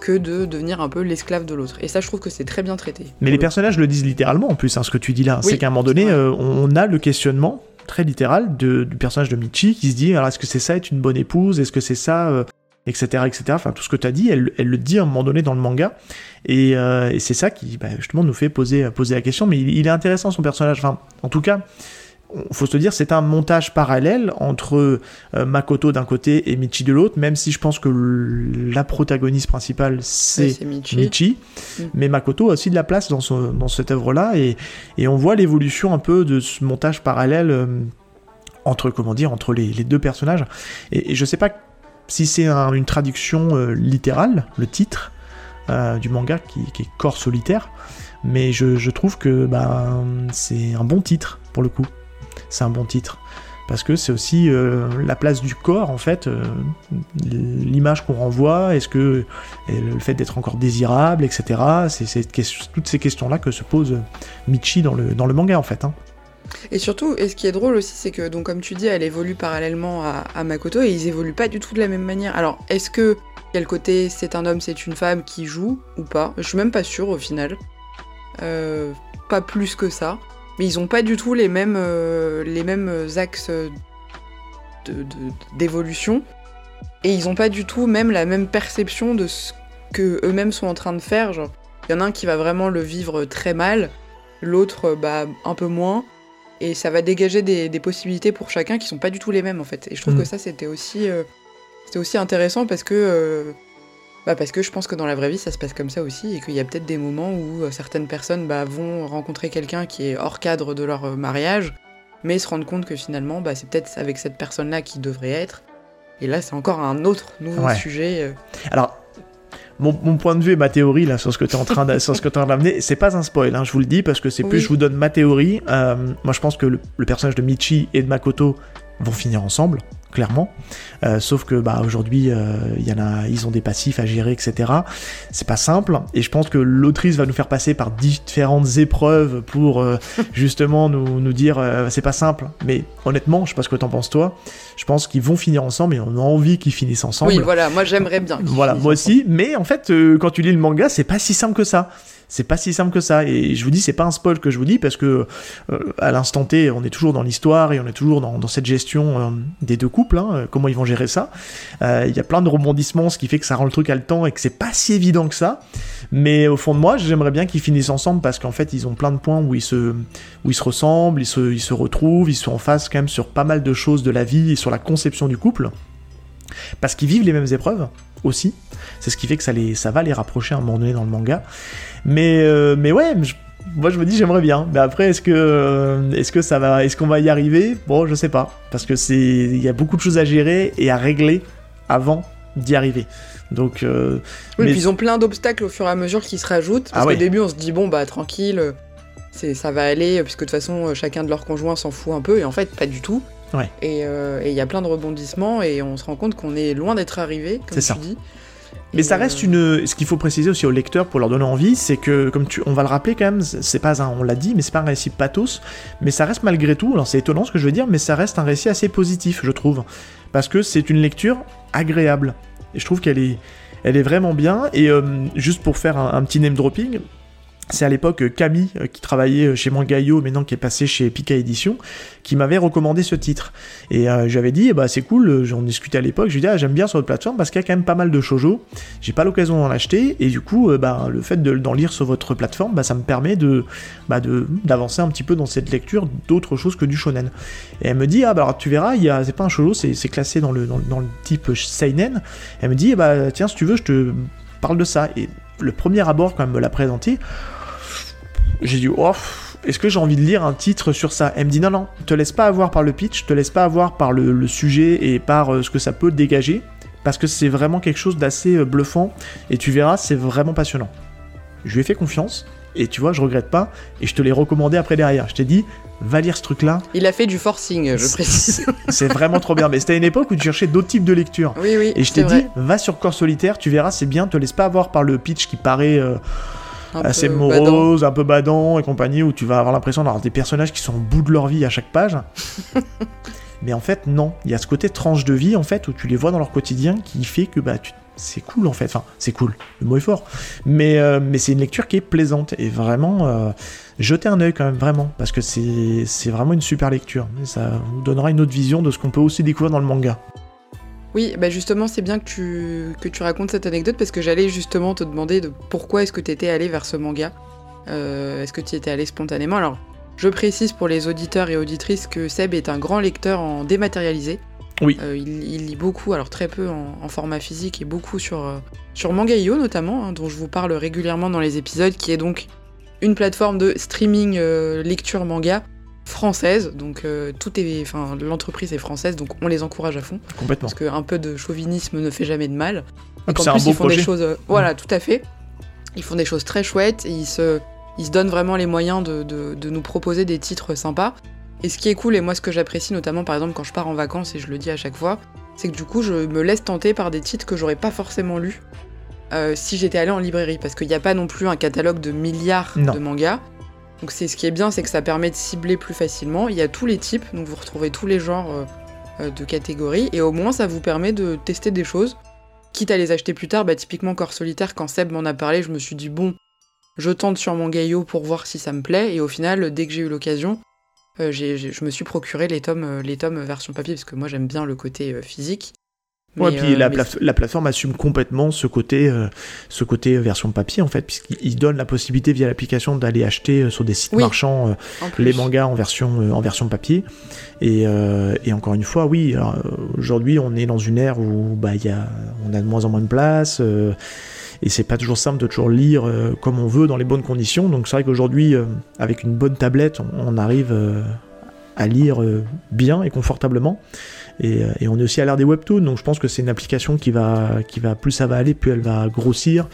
Que de devenir un peu l'esclave de l'autre. Et ça je trouve que c'est très bien traité. Mais les personnages le disent littéralement en plus, hein, ce que tu dis là. Oui, c'est qu'à un moment donné, euh, on a le questionnement très littéral de- du personnage de Michi qui se dit alors est-ce que c'est ça être une bonne épouse? Est-ce que c'est ça euh, etc etc enfin tout ce que tu as dit elle, elle le dit à un moment donné dans le manga et, euh, et c'est ça qui bah, justement nous fait poser, poser la question mais il, il est intéressant son personnage enfin en tout cas faut se dire c'est un montage parallèle entre euh, Makoto d'un côté et Michi de l'autre même si je pense que la protagoniste principale c'est Michi. Michi, Mm. mais Makoto a aussi de la place dans, ce- dans cette œuvre-là, et, et on voit l'évolution un peu de ce montage parallèle euh, entre, comment dire, entre les, les deux personnages. Et, et je sais pas si c'est un- une traduction euh, littérale, le titre du manga, qui, qui est Corps solitaire, mais je, je trouve que bah, c'est un bon titre, pour le coup. C'est un bon titre. Parce que c'est aussi euh, la place du corps, en fait, euh, l'image qu'on renvoie, est-ce que le fait d'être encore désirable, etc. C'est toutes ces questions-là que se pose Michi dans le, manga, en fait. hein. Et surtout, et ce qui est drôle aussi, c'est que, donc, comme tu dis, elle évolue parallèlement à, Makoto et ils évoluent pas du tout de la même manière. Alors, est-ce que le côté c'est un homme, c'est une femme qui joue ou pas? Je suis même pas sûre au final. Euh, pas plus que ça. Mais ils ont pas du tout les mêmes, euh, les mêmes axes d'évolution. Et ils ont pas du tout même la même perception de ce que eux-mêmes sont en train de faire. Genre, il y en a un qui va vraiment le vivre très mal, l'autre bah, un peu moins. Et ça va dégager des, des possibilités pour chacun qui sont pas du tout les mêmes en fait. Et je trouve Mm. que ça c'était aussi, euh, c'était aussi intéressant parce que, euh, bah, parce que je pense que dans la vraie vie ça se passe comme ça aussi et qu'il y a peut-être des moments où euh, certaines personnes bah, vont rencontrer quelqu'un qui est hors cadre de leur euh, mariage, mais se rendre compte que finalement bah, c'est peut-être avec cette personne-là qui devrait être. Et là c'est encore un autre nouveau Ouais. sujet. euh. Alors, mon, mon point de vue et ma théorie là sur ce que tu es en train de- sur ce que tu es en train d'amener, c'est pas un spoil, hein, je vous le dis parce que c'est plus je vous donne ma théorie. Euh, moi, je pense que le, le personnage de Michi et de Makoto vont finir ensemble, clairement. Euh, sauf que bah aujourd'hui, euh, il y en a, ils ont des passifs à gérer, etc. C'est pas simple, et je pense que l'autrice va nous faire passer par différentes épreuves pour euh, justement nous, nous dire c'est pas simple. Mais honnêtement, je sais pas ce que t'en penses toi. Je pense qu'ils vont finir ensemble et on a envie qu'ils finissent ensemble. Oui voilà, moi j'aimerais bien. Voilà, moi ensemble. aussi, mais en fait, quand tu lis le manga, c'est pas si simple que ça. C'est pas si simple que ça. Et je vous dis, c'est pas un spoil que je vous dis, parce que euh, à l'instant T, on est toujours dans l'histoire et on est toujours dans, cette gestion euh, des deux couples, hein, euh, comment ils vont gérer ça. Il y a plein de rebondissements, ce qui fait que ça rend le truc haletant et que c'est pas si évident que ça. Mais au fond de moi, j'aimerais bien qu'ils finissent ensemble parce qu'en fait, ils ont plein de points où ils se, où ils se ressemblent, ils se, ils se retrouvent, ils sont en face quand même sur pas mal de choses de la vie et sur la conception du couple. Parce qu'ils vivent les mêmes épreuves aussi. C'est ce qui fait que ça, les, ça va les rapprocher à un moment donné dans le manga. Mais, euh, mais ouais, je- moi je me dis j'aimerais bien. Mais après, est-ce que, euh, est-ce que ça va, est-ce qu'on va y arriver? Bon, je sais pas. Parce que c'est, il y a beaucoup de choses à gérer et à régler avant d'y arriver. Donc, euh, Oui, mais- puis ils ont plein d'obstacles au fur et à mesure qui se rajoutent. Parce Ah ouais. qu'au début, on se dit, bon, bah tranquille, c'est, ça va aller, puisque de toute façon, chacun de leurs conjoints s'en fout un peu, et en fait, pas du tout. Ouais. Et euh, et il y a plein de rebondissements, et on se rend compte qu'on est loin d'être arrivé, comme tu ça. dis. Mais Et, ça euh, reste une. Ce qu'il faut préciser aussi aux lecteurs pour leur donner envie, c'est que, comme tu, on va le rappeler quand même, c'est pas un, on l'a dit, mais c'est pas un récit pathos, mais ça reste malgré tout. Alors c'est étonnant ce que je veux dire, mais ça reste un récit assez positif, je trouve, parce que c'est une lecture agréable. Et je trouve qu'elle est, elle est vraiment bien. Et euh, juste pour faire un, un petit name dropping. C'est à l'époque euh, Camille, euh, qui travaillait euh, chez Mangayo, maintenant qui est passé chez Pika Édition, qui m'avait recommandé ce titre. Et j'avais dit, eh bah, c'est cool, j'en discutais à l'époque, je lui ai dit, ah, j'aime bien sur votre plateforme parce qu'il y a quand même pas mal de shoujo. J'ai pas l'occasion d'en acheter, et du coup, bah, le fait d'en lire sur votre plateforme, bah, ça me permet de, bah, d'avancer un petit peu dans cette lecture d'autres choses que du shonen. Et elle me dit, ah, bah, alors tu verras, c'est pas un shoujo, c'est classé dans le, dans, le type seinen. Elle me dit, bah, tiens, si tu veux, je te parle de ça. Et le premier abord, quand elle me l'a présenté, j'ai dit, oh, est-ce que j'ai envie de lire un titre sur ça? Elle me dit, non, non, te laisse pas avoir par le pitch, te laisse pas avoir par le, sujet et par euh, ce que ça peut dégager, parce que c'est vraiment quelque chose d'assez euh, bluffant, et tu verras, c'est vraiment passionnant. Je lui ai fait confiance, et tu vois, je regrette pas, et je te l'ai recommandé après derrière. Je t'ai dit, va lire ce truc-là. Il a fait du forcing, je précise. C'est vraiment trop bien. Mais c'était à une époque où tu cherchais d'autres types de lecture. Oui, oui. Et je t'ai dit, va sur Corps Solitaire, tu verras, c'est bien, te laisse pas avoir par le pitch qui paraît. Euh, assez morose, un peu badant et compagnie, où tu vas avoir l'impression d'avoir des personnages qui sont au bout de leur vie à chaque page. Mais en fait, non. Il y a ce côté tranche de vie, en fait, où tu les vois dans leur quotidien qui fait que bah, c'est cool, en fait. Enfin, c'est cool, le mot est fort. Mais, euh, mais c'est une lecture qui est plaisante. Et vraiment, euh, jetez un œil quand même, vraiment. Parce que c'est vraiment une super lecture. ça vous donnera une autre vision de ce qu'on peut aussi découvrir dans le manga. Oui, bah justement, c'est bien que tu, que tu racontes cette anecdote parce que j'allais justement te demander de pourquoi est-ce que tu étais allé vers ce manga. Euh, est-ce que tu y étais allé spontanément? Alors, je précise pour les auditeurs et auditrices que Seb est un grand lecteur en dématérialisé. Oui. Euh, il, lit beaucoup, alors très peu en, format physique et beaucoup sur, euh, sur Mangaio notamment, hein, dont je vous parle régulièrement dans les épisodes, qui est donc une plateforme de streaming lecture manga française, donc euh, tout est, enfin l'entreprise est française, donc on les encourage à fond. Complètement. Parce qu'un peu de chauvinisme ne fait jamais de mal. Et qu'en plus ils font des choses, euh, voilà, mm. tout à fait. Ils font des choses très chouettes et ils se, ils se donnent vraiment les moyens de, de, nous proposer des titres sympas. Et ce qui est cool et moi ce que j'apprécie notamment par exemple quand je pars en vacances et je le dis à chaque fois, c'est que du coup je me laisse tenter par des titres que j'aurais pas forcément lus. Euh, si j'étais allé en librairie, parce qu'il n'y a pas non plus un catalogue de milliards de mangas. Donc c'est ce qui est bien, c'est que ça permet de cibler plus facilement. Il y a tous les types, donc vous retrouvez tous les genres euh, euh, de catégories, et au moins ça vous permet de tester des choses, quitte à les acheter plus tard. Bah, typiquement Corps Solitaire, quand Seb m'en a parlé, je me suis dit bon, je tente sur mon gaillot pour voir si ça me plaît, et au final, dès que j'ai eu l'occasion, euh, je me suis procuré les tomes, les tomes version papier, parce que moi j'aime bien le côté physique. Ouais, puis euh, la, la, plateforme assume complètement ce côté, euh, ce côté version papier en fait, puisqu'il donne la possibilité via l'application d'aller acheter euh, sur des sites marchands les mangas en version, en version papier. Et, et encore une fois, oui, aujourd'hui on est dans une ère où bah, y a, on a de moins en moins de place. et c'est pas toujours simple de toujours lire comme on veut dans les bonnes conditions. Donc c'est vrai qu'aujourd'hui, avec une bonne tablette, on, on arrive à lire bien et confortablement. Euh, et, on est aussi à l'ère des webtoons, donc je pense que c'est une application qui va, qui va plus ça va aller, plus elle va grossir.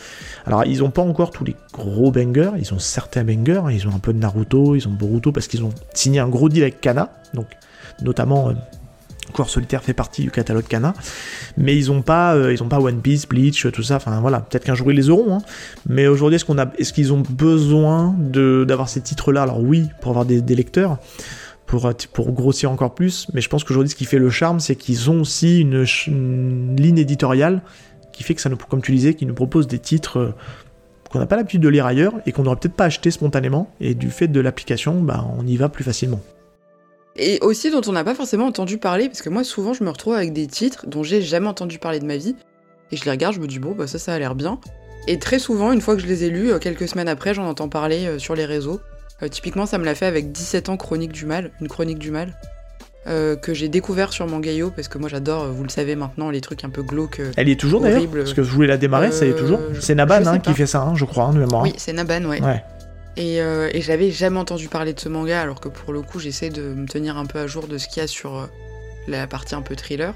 Alors ils n'ont pas encore tous les gros bangers, ils ont certains bangers, ils ont un peu de Naruto, ils ont Boruto parce qu'ils ont signé un gros deal avec Kana, donc notamment euh, Corps Solitaire fait partie du catalogue Kana, mais ils n'ont pas, euh, pas One Piece, Bleach, tout ça. Enfin voilà, peut-être qu'un jour ils les auront. Hein. Mais aujourd'hui, est-ce qu'ils ont besoin d'avoir ces titres-là? Alors oui, pour avoir des lecteurs pour, grossir encore plus. Mais je pense qu'aujourd'hui, ce qui fait le charme, c'est qu'ils ont aussi une, ligne éditoriale qui fait que ça nous, comme tu disais, qui nous propose des titres euh, qu'on n'a pas l'habitude de lire ailleurs et qu'on n'aurait peut-être pas acheté spontanément. Et du fait de l'application, bah, on y va plus facilement. Et aussi dont on n'a pas forcément entendu parler, parce que moi souvent je me retrouve avec des titres dont j'ai jamais entendu parler de ma vie, et je les regarde, je me dis bon bah ça ça a l'air bien. Et très souvent, une fois que je les ai lus, euh, quelques semaines après, j'en entends parler euh, sur les réseaux. Euh, typiquement, ça me l'a fait avec 17 ans Chronique du Mal, une chronique du mal. Euh, que j'ai découvert sur Mangayo parce que moi j'adore, vous le savez maintenant, les trucs un peu glauques. Euh, Elle y est toujours d'ailleurs Parce que je voulais la démarrer, ça y est toujours C'est Naban hein, qui fait ça, hein, je crois, hein, Oui, c'est Naban, ouais. Et, et j'avais jamais entendu parler de ce manga alors que pour le coup j'essaie de me tenir un peu à jour de ce qu'il y a sur la partie un peu thriller.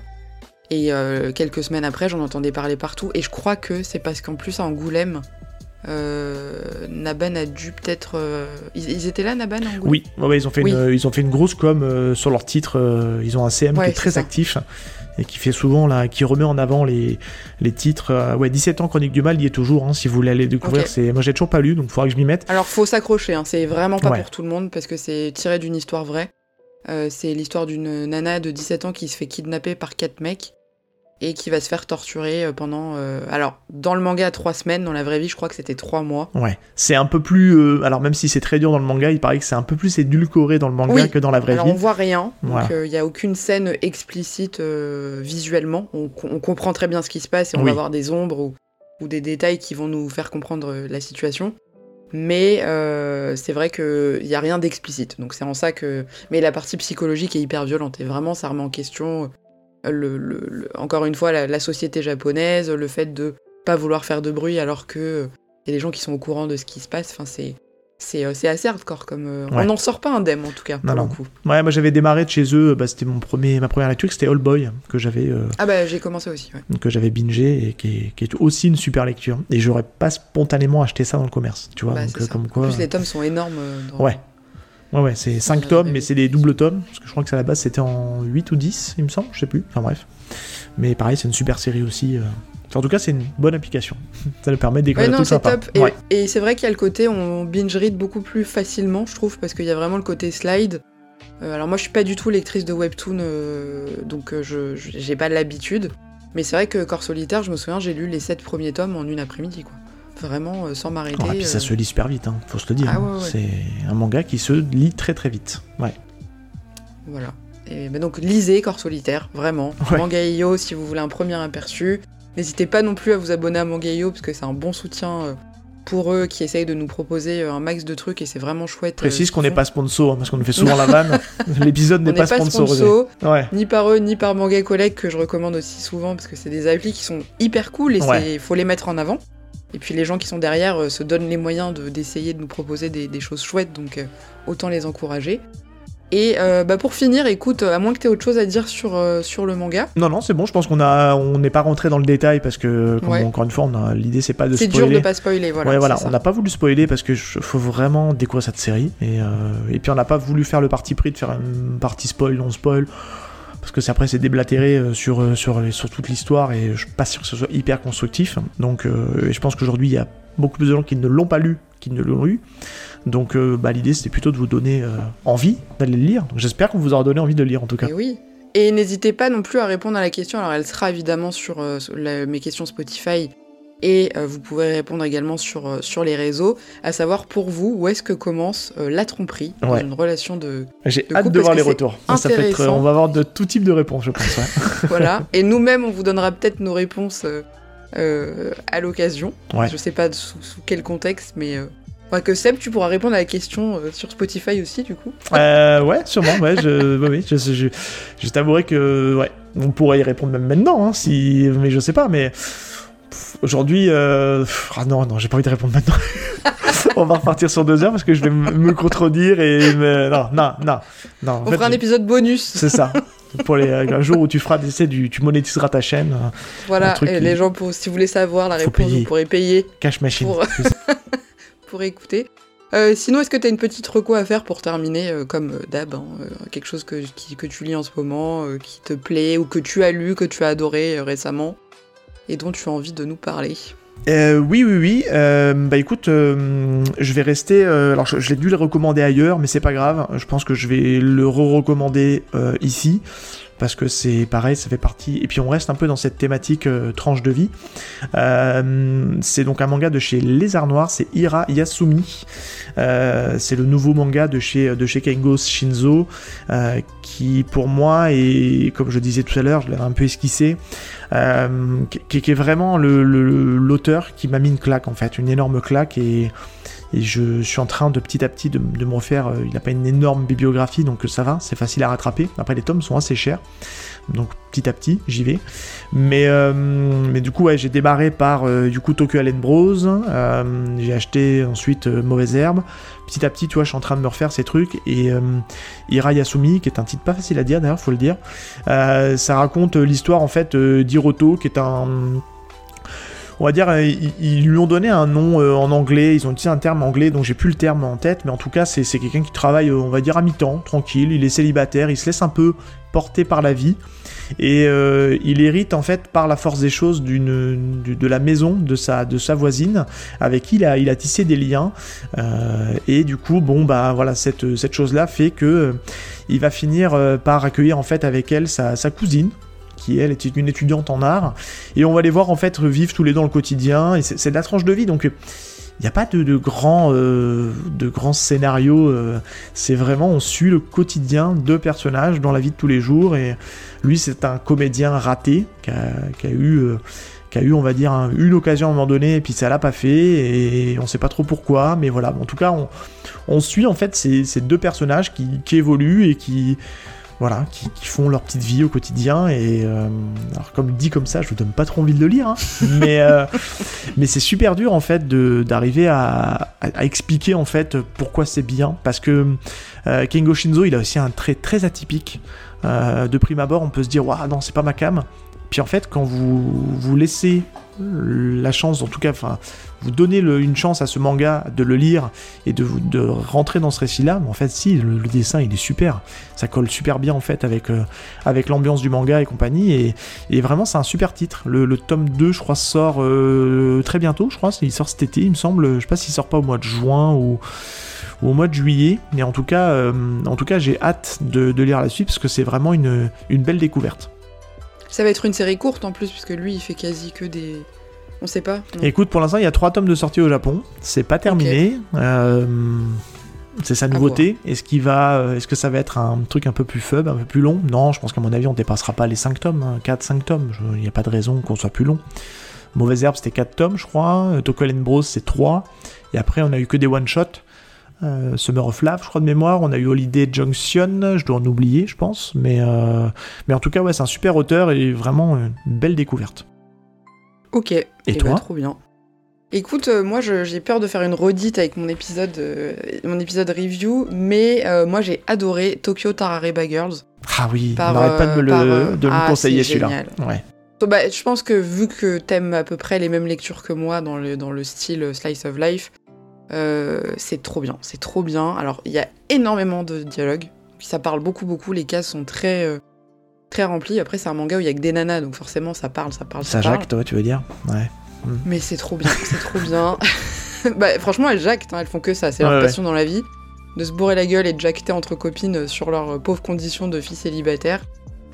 Et quelques semaines après j'en entendais parler partout et je crois que c'est parce qu'en plus à Angoulême euh, Naban a dû peut-être. Euh, ils, étaient là, Naban en Oui, ils, ont fait Une, ils ont fait une grosse com euh, sur leur titre. ils ont un CM qui est très actif et qui fait souvent là, qui remet en avant les, les titres. ouais, 17 ans Chronique du Mal, il y est toujours. Hein, si vous voulez aller découvrir, c'est moi j'ai toujours pas lu, donc il faudra que je m'y mette. Alors faut s'accrocher, hein, c'est vraiment pas pour tout le monde parce que c'est tiré d'une histoire vraie. c'est l'histoire d'une nana de 17 ans qui se fait kidnapper par quatre mecs et qui va se faire torturer euh, pendant. euh, alors, dans le manga, trois semaines. Dans la vraie vie, je crois que c'était trois mois. Ouais, c'est un peu plus. euh, alors, même si c'est très dur dans le manga, il paraît que c'est un peu plus édulcoré dans le manga Oui. que dans la vraie Alors, vie. on voit rien. Voilà. Donc, il n'y a aucune scène explicite euh, visuellement. On, on comprend très bien ce qui se passe et on Oui. va avoir des ombres ou, ou des détails qui vont nous faire comprendre euh, la situation. Mais euh, c'est vrai qu'il n'y a rien d'explicite. Donc, c'est en ça que. Mais la partie psychologique est hyper violente. Et vraiment, ça remet en question, euh, le, le- le- encore une fois, la, la société japonaise, le fait de pas vouloir faire de bruit alors que il y a des gens qui sont au courant de ce qui se passe. Enfin, c'est. C'est euh, assez hardcore comme. euh, Ouais. On n'en sort pas indemne en tout cas, pour Non, le non. coup. Ouais, moi j'avais démarré de chez eux, bah, c'était mon premier, ma première lecture, c'était All Boy, que j'avais euh, Ah bah j'ai commencé aussi, ouais. que j'avais bingé et qui est, qui est aussi une super lecture. Et j'aurais pas spontanément acheté ça dans le commerce, tu vois. Bah, donc, euh, comme En quoi. plus les tomes sont énormes. euh, dans- Ouais. Ouais, ouais, c'est 5 Ouais, tomes, mais c'est des doubles tomes, parce que je crois que ça à la base c'était en 8 ou 10, il me semble, je sais plus, enfin bref. Mais pareil, c'est une super série aussi. euh. Enfin, en tout cas, c'est une bonne application. ça le permet de Ouais, découvrir non, tout c'est sympa. top. Et, Ouais. et c'est vrai qu'il y a le côté, on binge read beaucoup plus facilement, je trouve, parce qu'il y a vraiment le côté slide. Euh, alors moi, je suis pas du tout lectrice de webtoon, euh, donc euh, je je- j'ai pas l'habitude. Mais c'est vrai que Corps Solitaire, je me souviens, j'ai lu les 7 premiers tomes en une après-midi, quoi. Vraiment, euh, sans m'arrêter. Ouais, puis ça euh, se lit super vite, hein, faut se le dire. Ah hein. ouais, ouais. C'est un manga qui se lit très très vite. Ouais. Voilà. Et donc lisez Corps Solitaire, vraiment. Ouais. Manga.io si vous voulez un premier aperçu. N'hésitez pas non plus à vous abonner à Manga.io parce que c'est un bon soutien euh, pour eux qui essayent de nous proposer un max de trucs et c'est vraiment chouette. Précise qu'on n'est pas sponsor, hein, parce qu'on nous fait souvent la vanne. L'épisode n'est pas, pas sponsorisé. sponsor, Ouais. ni par eux, ni par Manga Collect que je recommande aussi souvent parce que c'est des applis qui sont hyper cool et Ouais. c'est faut les mettre en avant. Et puis les gens qui sont derrière euh, se donnent les moyens de- d'essayer de nous proposer des, des choses chouettes, donc euh, autant les encourager. Et euh, bah pour finir, écoute, à moins que tu aies autre chose à dire sur, euh, sur le manga, Non, non, c'est bon, je pense qu'on a, on n'est pas rentré dans le détail parce que, comme Ouais. encore une fois, l'idée c'est pas de c'est spoiler. dur de pas spoiler, voilà. ouais, voilà, c'est on n'a pas voulu spoiler parce que je- faut vraiment découvrir cette série. Et, euh, et puis on n'a pas voulu faire le parti pris de faire une partie spoil, non spoil. Parce que après c'est déblatéré euh, sur, euh, sur, toute l'histoire et je suis pas sûr que ce soit hyper constructif. Donc euh, je pense qu'aujourd'hui il y a beaucoup plus de gens qui ne l'ont pas lu qui ne l'ont lu. Donc bah, l'idée c'était plutôt de vous donner envie d'aller le lire. J'espère qu'on vous aura donné envie de le lire en tout cas. Et oui. Et n'hésitez pas non plus à répondre à la question. Alors, elle sera évidemment sur, mes questions Spotify. Et euh, vous pouvez répondre également sur, euh, sur les réseaux, à savoir pour vous, où est-ce que commence euh, la tromperie dans Ouais. une relation de... J'ai hâte de voir les retours. Ça, peut être, on va avoir de tout type de réponses, je pense. ouais. voilà. Et nous-mêmes, on vous donnera peut-être nos réponses euh, euh, à l'occasion. Ouais. Je sais pas sous, sous quel contexte, mais... Euh... ouais, que Seb, tu pourras répondre à la question euh, sur Spotify aussi, du coup. Euh, ouais, sûrement. Ouais, je, ouais, oui, je, je, je, je t'avouerai que ouais, on pourrait y répondre même maintenant, hein, si, mais je sais pas. Mais aujourd'hui, euh, ah non, non, j'ai pas envie de répondre maintenant. on va repartir sur deux heures parce que je vais me contredire et me... non, non, non, non. en On fait, fera un épisode bonus. C'est ça. Pour les, un jour où tu feras des du, tu monétiseras ta chaîne, euh, Voilà, truc et qui- les gens, pour, si vous voulez savoir la réponse, payer. vous pourrez payer cash machine. Pour- pour écouter. Euh, sinon, est-ce que tu as une petite reco à faire pour terminer, euh, comme euh, d'hab, hein, euh, quelque chose que, qui- que tu lis en ce moment, euh, qui te plaît, ou que tu as lu, que tu as adoré euh, récemment, et dont tu as envie de nous parler Euh, oui, oui, oui. Euh, bah écoute, euh, je vais rester. alors, je, l'ai dû le recommander ailleurs, mais c'est pas grave. Je pense que je vais le re-recommander ici. Parce que c'est pareil, ça fait partie. Et puis on reste un peu dans cette thématique euh, tranche de vie. Euh, c'est donc un manga de chez Les Arts Noirs, c'est Ira Yasumi. Euh, c'est le nouveau manga de chez, de chez Kengo Shinzo, qui pour moi est, comme je disais tout à l'heure, je l'avais un peu esquissé, qui, est vraiment l'auteur qui m'a mis une claque en fait, une énorme claque et, et je suis en train de petit à petit de, me refaire. euh, il n'a pas une énorme bibliographie donc ça va, c'est facile à rattraper. Après les tomes sont assez chers donc petit à petit j'y vais. Mais, euh, du coup ouais, j'ai démarré par euh, coup Tokyo Allen Bros. euh, j'ai acheté ensuite Mauvaise Herbe. Petit à petit tu vois je suis en train de me refaire ces trucs et Ira Yasumi qui est un titre pas facile à dire d'ailleurs faut le dire. Ça raconte l'histoire en fait d'Hiroto qui est un on va dire, ils, lui ont donné un nom euh, en anglais, ils ont utilisé un terme anglais, donc j'ai plus le terme en tête, mais en tout cas, c'est quelqu'un qui travaille, euh, on va dire, à mi-temps, tranquille, il est célibataire, il se laisse un peu porter par la vie, et euh, il hérite en fait par la force des choses de la maison de sa voisine avec qui il a tissé des liens. Et du coup bon bah voilà cette chose là fait que il va finir par accueillir en fait avec elle sa cousine qui elle était une étudiante en art, et on va les voir en fait vivre tous les deux dans le quotidien, et c'est de la tranche de vie, donc il n'y a pas de, de grands euh, de grands scénarios. Euh, c'est vraiment, on suit le quotidien de personnages dans la vie de tous les jours. Et lui, c'est un comédien raté qui a, eu. Euh, a eu, on va dire, une occasion à un moment donné, et puis ça l'a pas fait, et on sait pas trop pourquoi, mais voilà. En tout cas, on, suit en fait ces, deux personnages qui, évoluent et qui, voilà, qui, font leur petite vie au quotidien. Et euh, alors, comme dit comme ça, je vous donne pas trop envie de le lire, hein. mais, euh, mais c'est super dur en fait d'arriver à, expliquer en fait pourquoi c'est bien. Parce que euh, Kengo Shinzo, il a aussi un trait très atypique. de prime abord, on peut se dire, waouh, non, c'est pas ma cam. En fait, quand vous vous laissez la chance, en tout cas, enfin, vous donnez une chance à ce manga de le lire et de, rentrer dans ce récit-là, en fait, si, le, dessin, il est super. Ça colle super bien, en fait, avec, euh, avec l'ambiance du manga et compagnie. Et, vraiment, c'est un super titre. Le, tome 2, je crois, sort euh, très bientôt, je crois. Il sort cet été, il me semble. Je sais pas s'il sort pas au mois de juin ou au mois de juillet. Mais en tout cas, euh, cas j'ai hâte de, lire la suite parce que c'est vraiment une belle découverte. Ça va être une série courte en plus, puisque lui, il fait quasi que des. On sait pas. Écoute, pour l'instant, il y a trois tomes de sortie au Japon. C'est pas terminé. Euh, c'est sa nouveauté. Est-ce qu'il va, euh, est-ce que ça va être un truc un peu plus fub, un peu plus long? Non, je pense qu'à mon avis, on dépassera pas les 5 tomes, 4-5 hein. tomes. Il n'y a pas de raison qu'on soit plus long. Mauvaise Herbe, c'était 4 tomes, je crois. Euh, Tokyo Bros, c'est 3. Et après, on a eu que des one-shots. Euh, Summer of Love, je crois de mémoire. On a eu Holiday Junction, je dois en oublier, je pense. Mais, euh, mais en tout cas, ouais, c'est un super auteur et vraiment une belle découverte. Ok. Et, ben, toi Trop bien. Écoute, euh, moi j'ai peur de faire une redite avec mon épisode, mon épisode review, mais moi j'ai adoré Tokyo Tarareba Girls. Ah oui, n'arrête pas de me le, de ah, conseiller celui-là. Ouais. Bah, je pense que vu que t'aimes à peu près les mêmes lectures que moi dans le, dans le style Slice of Life, euh, c'est trop bien, c'est trop bien. Alors, il y a énormément de dialogues, ça parle beaucoup, beaucoup. Les cases sont très, euh, très remplies. Après, c'est un manga où il y a que des nanas, donc forcément, ça parle, ça parle, ça, ça jacte, toi, tu veux dire? Ouais. Mm. Mais c'est trop bien, c'est trop bien. bah, franchement, elles jactent, hein, elles font que ça, c'est leur passion dans la vie. De se bourrer la gueule et de jacter entre copines sur leurs pauvres conditions de filles célibataires.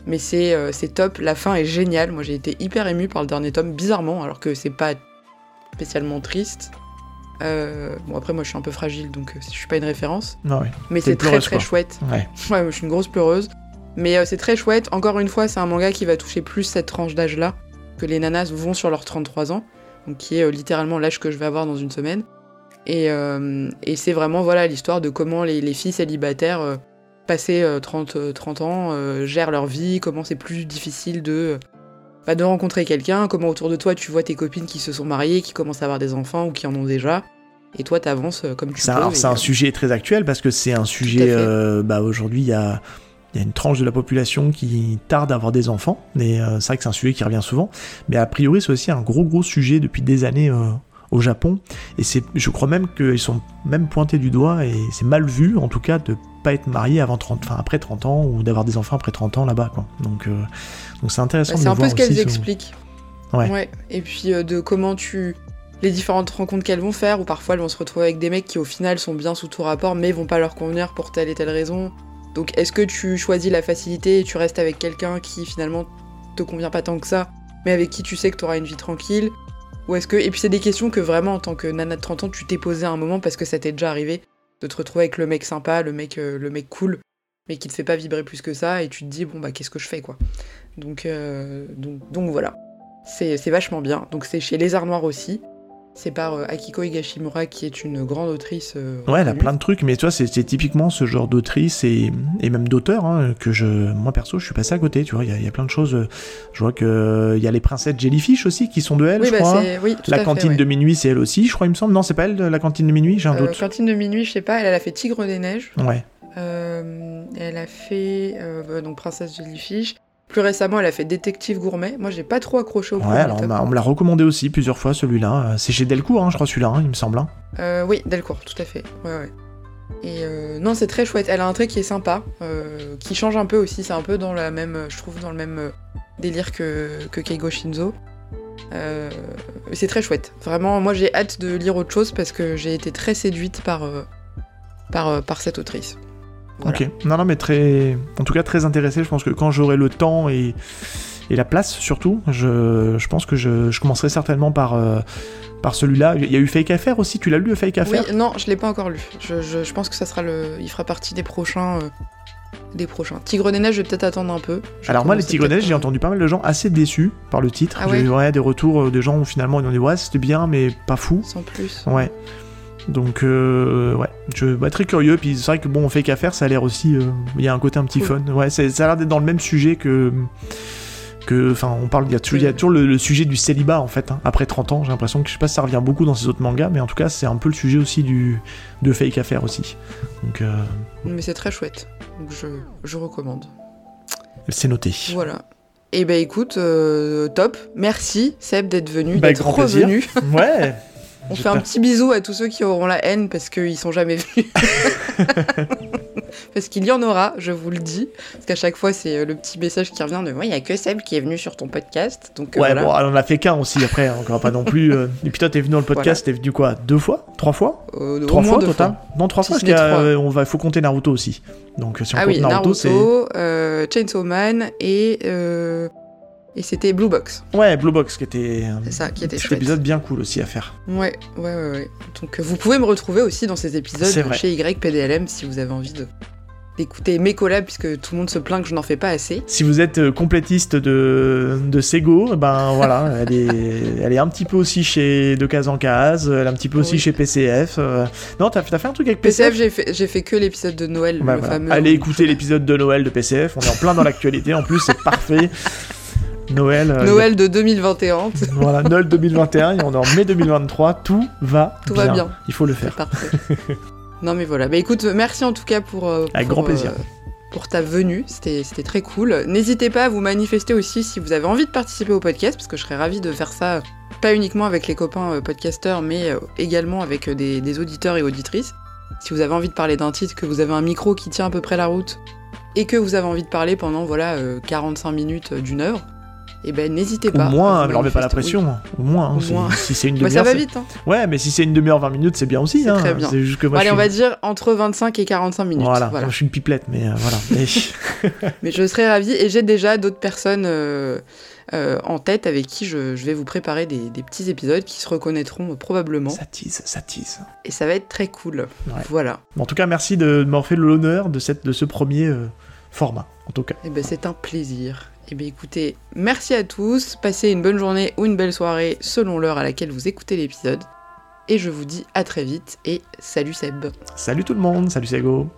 Mais c'est euh, top, la fin est géniale. Moi, j'ai été hyper émue par le dernier tome, bizarrement, alors que c'est pas spécialement triste. Euh, bon, après, moi, je suis un peu fragile, donc euh, je suis pas une référence. Ah Mais c'est très très chouette. Ouais. ouais, je suis une grosse pleureuse. Mais euh, c'est très chouette. Encore une fois, c'est un manga qui va toucher plus cette tranche d'âge-là, que les nanas vont sur leurs 33 ans, donc qui est littéralement l'âge que je vais avoir dans une semaine. Et, et c'est vraiment voilà l'histoire de comment les, les filles célibataires, passées 30, 30 ans, gèrent leur vie, comment c'est plus difficile de bah, de rencontrer quelqu'un, comment autour de toi tu vois tes copines qui se sont mariées, qui commencent à avoir des enfants ou qui en ont déjà. Et toi, t'avances euh, comme tu peux. C'est un sujet très actuel parce que c'est un sujet. Euh, bah, Aujourd'hui, il y a, y a, une tranche de la population qui tarde à avoir des enfants. Mais euh, c'est vrai que c'est un sujet qui revient souvent. Mais a priori, c'est aussi un gros, gros sujet depuis des années au Japon. Et c'est, je crois même qu'ils sont même pointés du doigt et c'est mal vu, en tout cas, de pas être marié avant 30, enfin après 30 ans ou d'avoir des enfants après 30 ans là-bas, quoi. Donc, donc c'est intéressant. Bah, c'est un peu ce qu'elles expliquent. Ouais. Et puis euh, de comment tu les différentes rencontres qu'elles vont faire, ou parfois elles vont se retrouver avec des mecs qui au final sont bien sous tout rapport, mais vont pas leur convenir pour telle et telle raison. Donc est-ce que tu choisis la facilité et tu restes avec quelqu'un qui finalement te convient pas tant que ça, mais avec qui tu sais que tu auras une vie tranquille? Ou est-ce que et puis c'est des questions que vraiment en tant que nana de 30 ans tu t'es posé à un moment parce que ça t'est déjà arrivé de te retrouver avec le mec sympa, le mec euh, le mec cool, mais qui te fait pas vibrer plus que ça et tu te dis bon bah qu'est-ce que je fais quoi? Donc, euh, donc, donc voilà. C'est vachement bien. Donc c'est chez Les Arts Noirs aussi. C'est par euh, Akiko Higashimura qui est une grande autrice. Euh, ouais, elle a plein de trucs, mais toi, c'est typiquement ce genre d'autrice et, et, même d'auteur hein, que je, moi perso, je suis passé à côté. Tu vois, il y, a plein de choses. Je vois que il y a les princesses Jellyfish aussi qui sont de elle, je bah, crois. la cantine de minuit, c'est elle aussi, je crois, il me semble. Non, c'est pas elle, la cantine de minuit, j'ai un doute. Cantine de minuit, je sais pas. Elle, elle a fait Tigre des neiges. Ouais. elle a fait donc princesse Jellyfish. Plus récemment, elle a fait Détective Gourmet. Moi, j'ai pas trop accroché au Ouais, alors on, me l'a recommandé aussi plusieurs fois celui-là. Euh, c'est chez Delcourt, hein, je crois, celui-là, hein, il me semble. Hein. Euh, oui, Delcourt, tout à fait. Ouais, ouais. Et euh, non, c'est très chouette. Elle a un trait qui est sympa, qui change un peu aussi. C'est un peu dans la même, je trouve, dans le même délire que, que Keigo Shinzo. c'est très chouette. Vraiment, moi j'ai hâte de lire autre chose parce que j'ai été très séduite par, par, par cette autrice. Ok. Non, non, mais très. En tout cas, très intéressé. Je pense que quand j'aurai le temps et, et la place surtout. Je, je pense que je, je commencerai certainement par, euh, par celui-là. Il y a eu Fake Affair aussi, tu l'as lu Fake Affair? Oui, non, je l'ai pas encore lu. Je, je- je pense que ça sera le. Il fera partie des prochains. euh, Des prochains. Tigre des Neiges, je vais peut-être attendre un peu. Je Alors moi les Tigres peut-être Neiges, j'ai entendu pas mal de gens assez déçus par le titre. Ah J'ai eu ouais ouais, des retours euh, de gens où finalement ils ont dit ouais c'était bien mais pas fou. Sans plus. Ouais. Donc euh, ouais, je bah, très curieux. Puis c'est vrai que bon, on fait qu'affaire, ça a l'air aussi. euh, Il y a un côté un petit Cool. fun. Ouais, ça a l'air d'être dans le même sujet que que. Enfin, on parle. Il y a toujours, il y a Oui. toujours le, le sujet du célibat en fait. hein. Après 30 ans, j'ai l'impression que je sais pas si ça revient beaucoup dans ces autres mangas, mais en tout cas c'est un peu le sujet aussi du de fake affaire aussi. Donc euh, Mais c'est très chouette. Donc je, je recommande. c'est noté. Voilà. Et ben écoute, euh, top. Merci Seb d'être venu, Bah, d'être plaisir. revenu. Ouais. On fait un petit bisou à tous ceux qui auront la haine parce qu'ils sont jamais venus. parce qu'il y en aura, je vous le dis. Parce qu'à chaque fois, c'est euh, le petit message qui revient de Ouais, il y a que Seb qui est venu sur ton podcast. Donc euh, Ouais, voilà. bon, on en a fait qu'un aussi après, hein, encore pas non plus. euh. Et puis toi, t'es venu dans le podcast, t'es venu quoi Deux fois? Trois fois? Euh, Trois fois total Non, trois Si fois, ce parce euh, on va, faut compter Naruto aussi. Donc si on Ah compte oui, Naruto, c'est. Naruto, euh, Chainsaw Man et, et c'était Blue Box. Ouais, Blue Box qui était un C'est ça qui était chouette. épisode bien cool aussi à faire. Ouais, ouais, ouais, ouais. Donc euh, vous pouvez me retrouver aussi dans ces épisodes chez YPDLM si vous avez envie de d'écouter mes collabs puisque tout le monde se plaint que je n'en fais pas assez. Si vous êtes euh, complétiste de, de Sego, ben voilà, elle est, elle est un petit peu aussi chez De Case en Case, elle est un petit peu aussi chez PCF. euh. Non, t'as fait un truc avec PCF, PCF, j'ai fait, fait que l'épisode de Noël, Bah, le voilà. fameux. Allez écouter l'épisode de Noël de PCF, on est en plein dans l'actualité, en plus c'est parfait. Noël, euh, Noël de 2021, c'est Voilà, Noël 2021 et on est en mai 2023, tout va Tout va bien. Il faut le faire. parfait. non mais voilà, bah écoute, merci en tout cas pour. euh, Avec pour, grand plaisir. euh, pour ta venue, c'était très cool. N'hésitez pas à vous manifester aussi si vous avez envie de participer au podcast, parce que je serais ravie de faire ça, pas uniquement avec les copains podcasteurs, mais également avec des, des auditeurs et auditrices. Si vous avez envie de parler d'un titre, que vous avez un micro qui tient à peu près la route, et que vous avez envie de parler pendant voilà euh, 45 minutes d'une heure, et ben n'hésitez Au pas. à moins, vous ne leur mets pas la pression. Au moins, hein, Au si- moins. Si, c'est une Oui. Bah, demi-heure. ça va vite, hein. Ouais, mais si c'est une demi-heure, 20 minutes, c'est bien aussi. Hein. très bien. C'est juste que moi, allez, on va dire entre 25 et 45 minutes. Voilà, je suis une pipelette, mais euh, voilà. Mais je serais ravie et j'ai déjà d'autres personnes euh, euh, en tête avec qui je, je vais vous préparer des, des petits épisodes qui se reconnaîtront probablement ça tease, ça tease. et ça va être très cool. Ouais. Voilà. En tout cas, merci de m'avoir fait l'honneur de, cette, de ce premier format, en tout cas. Et ben c'est un plaisir. Et bien écoutez, merci à tous, passez une bonne journée ou une belle soirée selon l'heure à laquelle vous écoutez l'épisode. Et je vous dis à très vite et salut Seb. Salut tout le monde, salut Sego.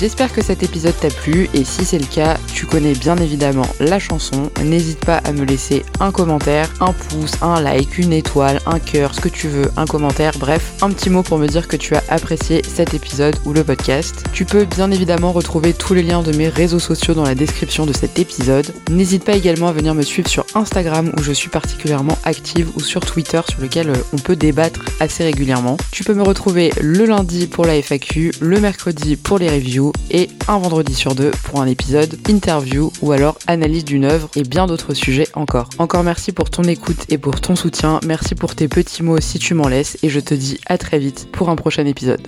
J'espère que cet épisode t'a plu et si c'est le cas, tu connais bien évidemment la chanson. N'hésite pas à me laisser un commentaire, un pouce, un like, une étoile, un cœur, ce que tu veux, un commentaire, bref, un petit mot pour me dire que tu as apprécié cet épisode ou le podcast. Tu peux bien évidemment retrouver tous les liens de mes réseaux sociaux dans la description de cet épisode. N'hésite pas également à venir me suivre sur Instagram où je suis particulièrement active ou sur Twitter sur lequel euh, on peut débattre assez régulièrement. Tu peux me retrouver le lundi pour la FAQ, le mercredi pour les reviews et un vendredi sur deux pour un épisode interview ou alors analyse d'une œuvre et bien d'autres sujets encore. Encore merci pour ton écoute et pour ton soutien, merci pour tes petits mots si tu m'en laisses et je te dis à très vite pour un prochain épisode.